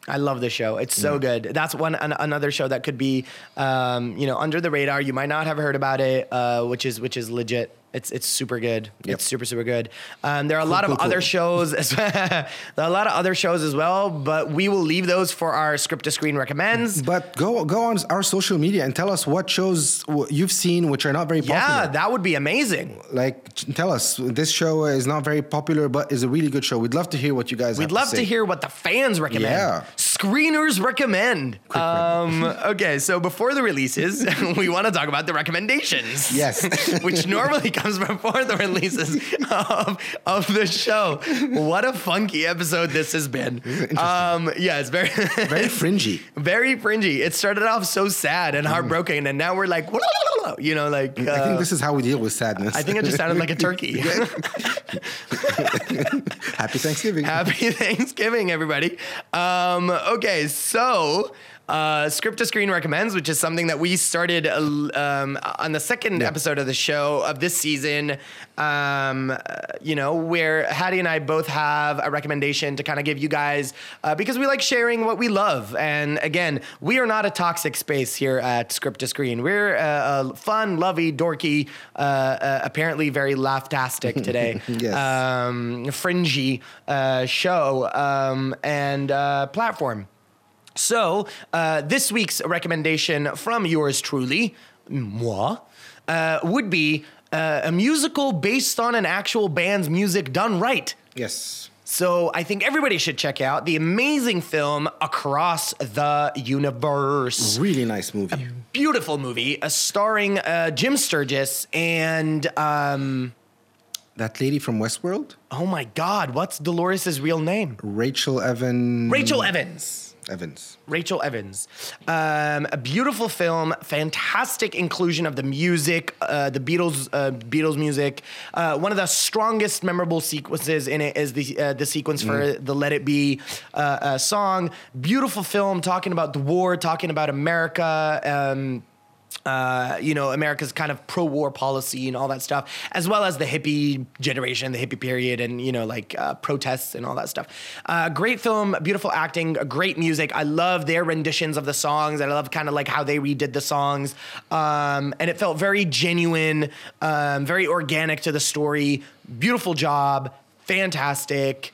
[SPEAKER 1] I love the show. It's so good. That's one an, another show that could be, um, you know, under the radar. You might not have heard about it, uh, which is which is legit. It's it's super good.
[SPEAKER 2] Yep.
[SPEAKER 1] It's super super good. Um, there are a lot of
[SPEAKER 2] cool.
[SPEAKER 1] other shows. As there are a lot of other shows as well, but we will leave those for our script to screen recommends.
[SPEAKER 2] But go go on our social media and tell us what shows you've seen which are not very popular.
[SPEAKER 1] Yeah, that would be amazing.
[SPEAKER 2] like tell us this show is not very popular but is a really good show we'd love to hear what you guys
[SPEAKER 1] We'd love
[SPEAKER 2] to,
[SPEAKER 1] to hear what the fans recommend.
[SPEAKER 2] Yeah.
[SPEAKER 1] Screeners recommend. Um, okay, so before the releases, we want to talk about the recommendations.
[SPEAKER 2] Yes.
[SPEAKER 1] which normally comes before the releases of, of the show. What a funky episode this has been. Um, yeah, it's very
[SPEAKER 2] Very fringy.
[SPEAKER 1] very fringy. It started off so sad and heartbroken, and now we're like, you know, like.
[SPEAKER 2] I
[SPEAKER 1] uh,
[SPEAKER 2] think this is how we deal with sadness.
[SPEAKER 1] I think it just sounded like a turkey.
[SPEAKER 2] Happy Thanksgiving.
[SPEAKER 1] Happy Thanksgiving, everybody. Um, okay, so uh, Script to Screen recommends, which is something that we started uh, um, on the second episode of the show of this season. Um, uh, you know, where Hattie and I both have a recommendation to kind of give you guys uh, because we like sharing what we love. And again, we are not a toxic space here at Script to Screen. We're a, a fun, lovey, dorky, uh, uh, apparently very laugh-tastic today.
[SPEAKER 2] Yes.
[SPEAKER 1] Um, fringy uh, show um, and uh, platform. So, uh, this week's recommendation from yours truly, moi, uh, would be uh, a musical based on an actual band's music done right.
[SPEAKER 2] yes.
[SPEAKER 1] So, I think everybody should check out the amazing film Across the Universe.
[SPEAKER 2] Really nice movie.
[SPEAKER 1] Beautiful movie, uh, starring uh, Jim Sturgess and, um,
[SPEAKER 2] That lady from Westworld,
[SPEAKER 1] oh my God, what's Dolores' real name?
[SPEAKER 2] Rachel Evans.
[SPEAKER 1] Rachel Evans.
[SPEAKER 2] Evans.
[SPEAKER 1] Rachel Evans. Um, a beautiful film, fantastic inclusion of the music, uh, the Beatles, uh, Beatles music. Uh, one of the strongest memorable sequences in it is the uh, the sequence for the "Let It Be" uh, uh, song. Beautiful film, talking about the war, talking about America. Um, uh, you know, America's kind of pro-war policy and all that stuff, as well as the hippie generation, the hippie period, and you know, like uh, protests and all that stuff. Uh, great film, beautiful acting, great music. I love their renditions of the songs, and I love kind of like how they redid the songs. Um, and it felt very genuine, um, very organic to the story. Beautiful job, fantastic.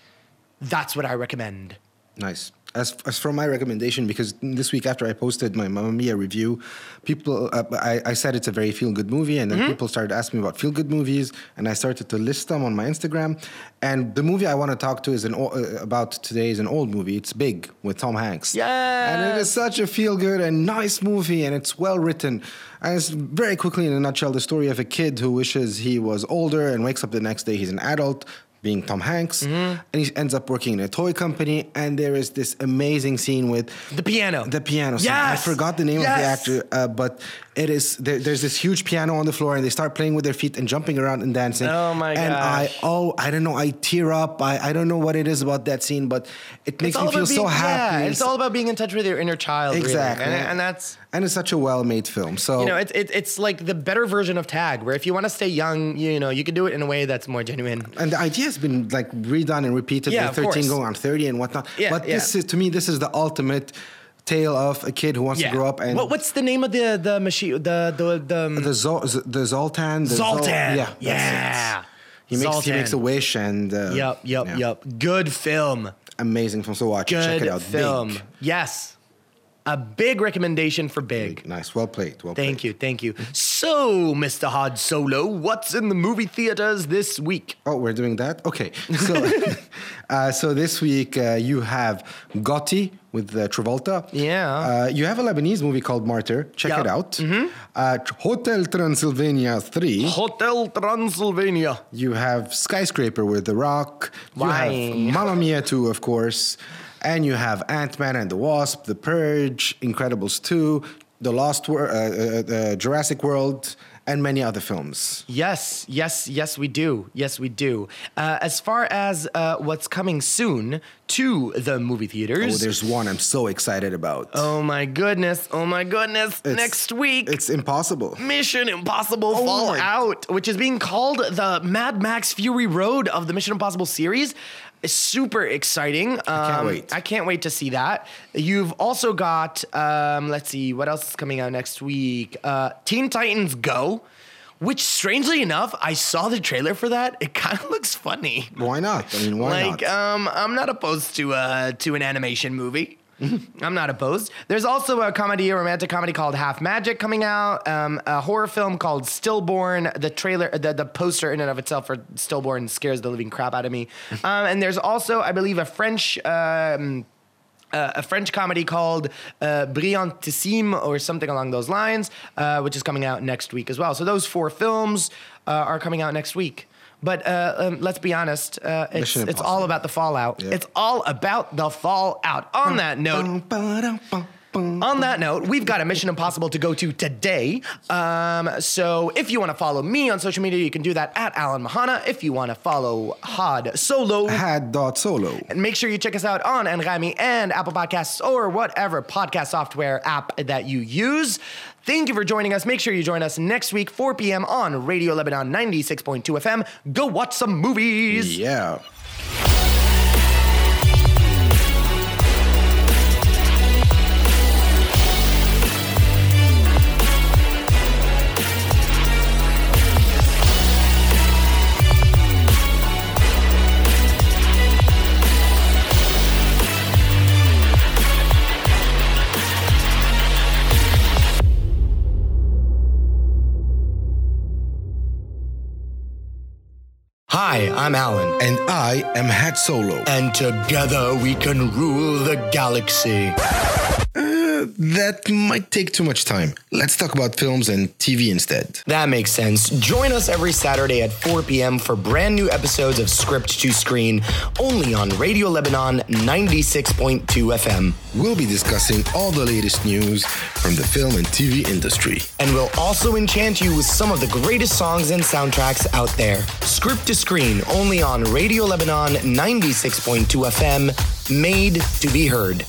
[SPEAKER 1] That's what I recommend.
[SPEAKER 2] Nice. As, as for my recommendation, because this week after I posted my Mamma Mia review, people, uh, I, I said it's a very feel good movie, and then
[SPEAKER 1] Mm-hmm.
[SPEAKER 2] people started asking me about feel good movies, and I started to list them on my Instagram. And the movie I want to talk to is an uh, about today is an old movie. It's Big with Tom Hanks. Yeah, and it is such a feel good and nice movie, and it's well written. And it's very quickly, in a nutshell, the story of a kid who wishes he was older and wakes up the next day he's an adult, being Tom Hanks,
[SPEAKER 1] Mm-hmm.
[SPEAKER 2] and he ends up working in a toy company. And there is this amazing scene with
[SPEAKER 1] The piano.
[SPEAKER 2] the piano. scene. I forgot the name of the actor, uh, but it is there, there's this huge piano on the floor, and they start playing with their feet and jumping around and dancing.
[SPEAKER 1] Oh my god!
[SPEAKER 2] And I oh I don't know, I tear up. I, I don't know what it is about that scene, but it makes me feel so happy.
[SPEAKER 1] Yeah, it's all about being in touch with your inner child. really.
[SPEAKER 2] Exactly.
[SPEAKER 1] And, and that's
[SPEAKER 2] and it's such a well-made film. So
[SPEAKER 1] you know, it's it, it's like the better version of Tag, where if you want to stay young, you know, you can do it in a way that's more genuine.
[SPEAKER 2] and the idea has been like redone and repeated
[SPEAKER 1] Yeah,
[SPEAKER 2] with
[SPEAKER 1] of
[SPEAKER 2] 13
[SPEAKER 1] course.
[SPEAKER 2] going on 30 and whatnot.
[SPEAKER 1] Yeah,
[SPEAKER 2] but this is to me, this is the ultimate tale of a kid who wants to grow up and
[SPEAKER 1] what, what's the name of the the machine? The the the, um,
[SPEAKER 2] the Zol, the Zoltan. The Zol-
[SPEAKER 1] Zoltan.
[SPEAKER 2] yeah,
[SPEAKER 1] yeah.
[SPEAKER 2] He makes he makes a wish and uh,
[SPEAKER 1] Yep, yep,
[SPEAKER 2] yeah.
[SPEAKER 1] yep. Good film.
[SPEAKER 2] Amazing film. So watch it.
[SPEAKER 1] Good
[SPEAKER 2] Check it out.
[SPEAKER 1] film.
[SPEAKER 2] Big.
[SPEAKER 1] Yes. A big recommendation for Big.
[SPEAKER 2] Nice. Well played. Well
[SPEAKER 1] Thank
[SPEAKER 2] played.
[SPEAKER 1] you, thank you. So, Mr. Hod Solo, what's in the movie theaters this week?
[SPEAKER 2] Oh, we're doing that. Okay. So, uh, so this week uh, you have Gotti with uh, Travolta.
[SPEAKER 1] Yeah.
[SPEAKER 2] Uh, you have a Lebanese movie called Martyr. Check
[SPEAKER 1] Yep.
[SPEAKER 2] it out. Uh, Hotel Transylvania Three.
[SPEAKER 1] Hotel Transylvania.
[SPEAKER 2] You have Skyscraper with The Rock. You have Mamma Mia 2, of course. And you have Ant Man and the Wasp, The Purge, Incredibles 2, The Lost World, uh, uh, uh, Jurassic World, and many other films.
[SPEAKER 1] Yes, yes, yes, we do. Yes, we do. Uh, as far as uh, what's coming soon to the movie theaters.
[SPEAKER 2] Oh, there's one I'm so excited about.
[SPEAKER 1] Oh my goodness! Oh my goodness!
[SPEAKER 2] It's-
[SPEAKER 1] Next week,
[SPEAKER 2] It's impossible.
[SPEAKER 1] Mission Impossible
[SPEAKER 2] Oh
[SPEAKER 1] Fallout, which is being called the Mad Max Fury Road of the Mission Impossible series. Is super exciting. I
[SPEAKER 2] can't wait.
[SPEAKER 1] I can't wait to see that. You've also got, um, let's see, what else is coming out next week? Uh, Teen Titans Go, which strangely enough, I saw the trailer for that. It kind of looks funny.
[SPEAKER 2] Why not? I mean, why
[SPEAKER 1] like,
[SPEAKER 2] not?
[SPEAKER 1] um, I'm not opposed to uh, to an animation movie. I'm not opposed. There's also a comedy, a romantic comedy called Half Magic coming out. Um, a horror film called Stillborn. The trailer, the, the poster in and of itself for Stillborn scares the living crap out of me. um, and there's also, I believe, a French. Um, uh, a French comedy called uh, Brillantissime or something along those lines, uh, which is coming out next week as well. So those four films uh, are coming out next week. But uh, um, let's be honest, uh, it's, it's all about the fallout. It's all about the fallout. On that note, on that note, we've got a Mission Impossible to go to today. Um, so if you want to follow me on social media, you can do that at Alan Mahana. If you want to follow Had Solo,
[SPEAKER 2] Had dot solo.
[SPEAKER 1] and make sure you check us out on Anghami and Apple Podcasts or whatever podcast software app that you use. Thank you for joining us. Make sure you join us next week, 4 p.m. on Radio Lebanon 96.2 FM. Go watch some movies.
[SPEAKER 2] Yeah.
[SPEAKER 1] Hi, I'm Alan.
[SPEAKER 2] And I am Hat Solo.
[SPEAKER 1] And together we can rule the galaxy. Mm.
[SPEAKER 2] That might take too much time. Let's talk about films and TV instead.
[SPEAKER 1] That makes sense. Join us every Saturday at 4 p.m. for brand new episodes of Script to Screen, only on Radio Lebanon 96.2 FM.
[SPEAKER 2] We'll be discussing all the latest news from the film and TV industry.
[SPEAKER 1] And we'll also enchant you with some of the greatest songs and soundtracks out there. Script to Screen, only on Radio Lebanon 96.2 FM, made to be heard.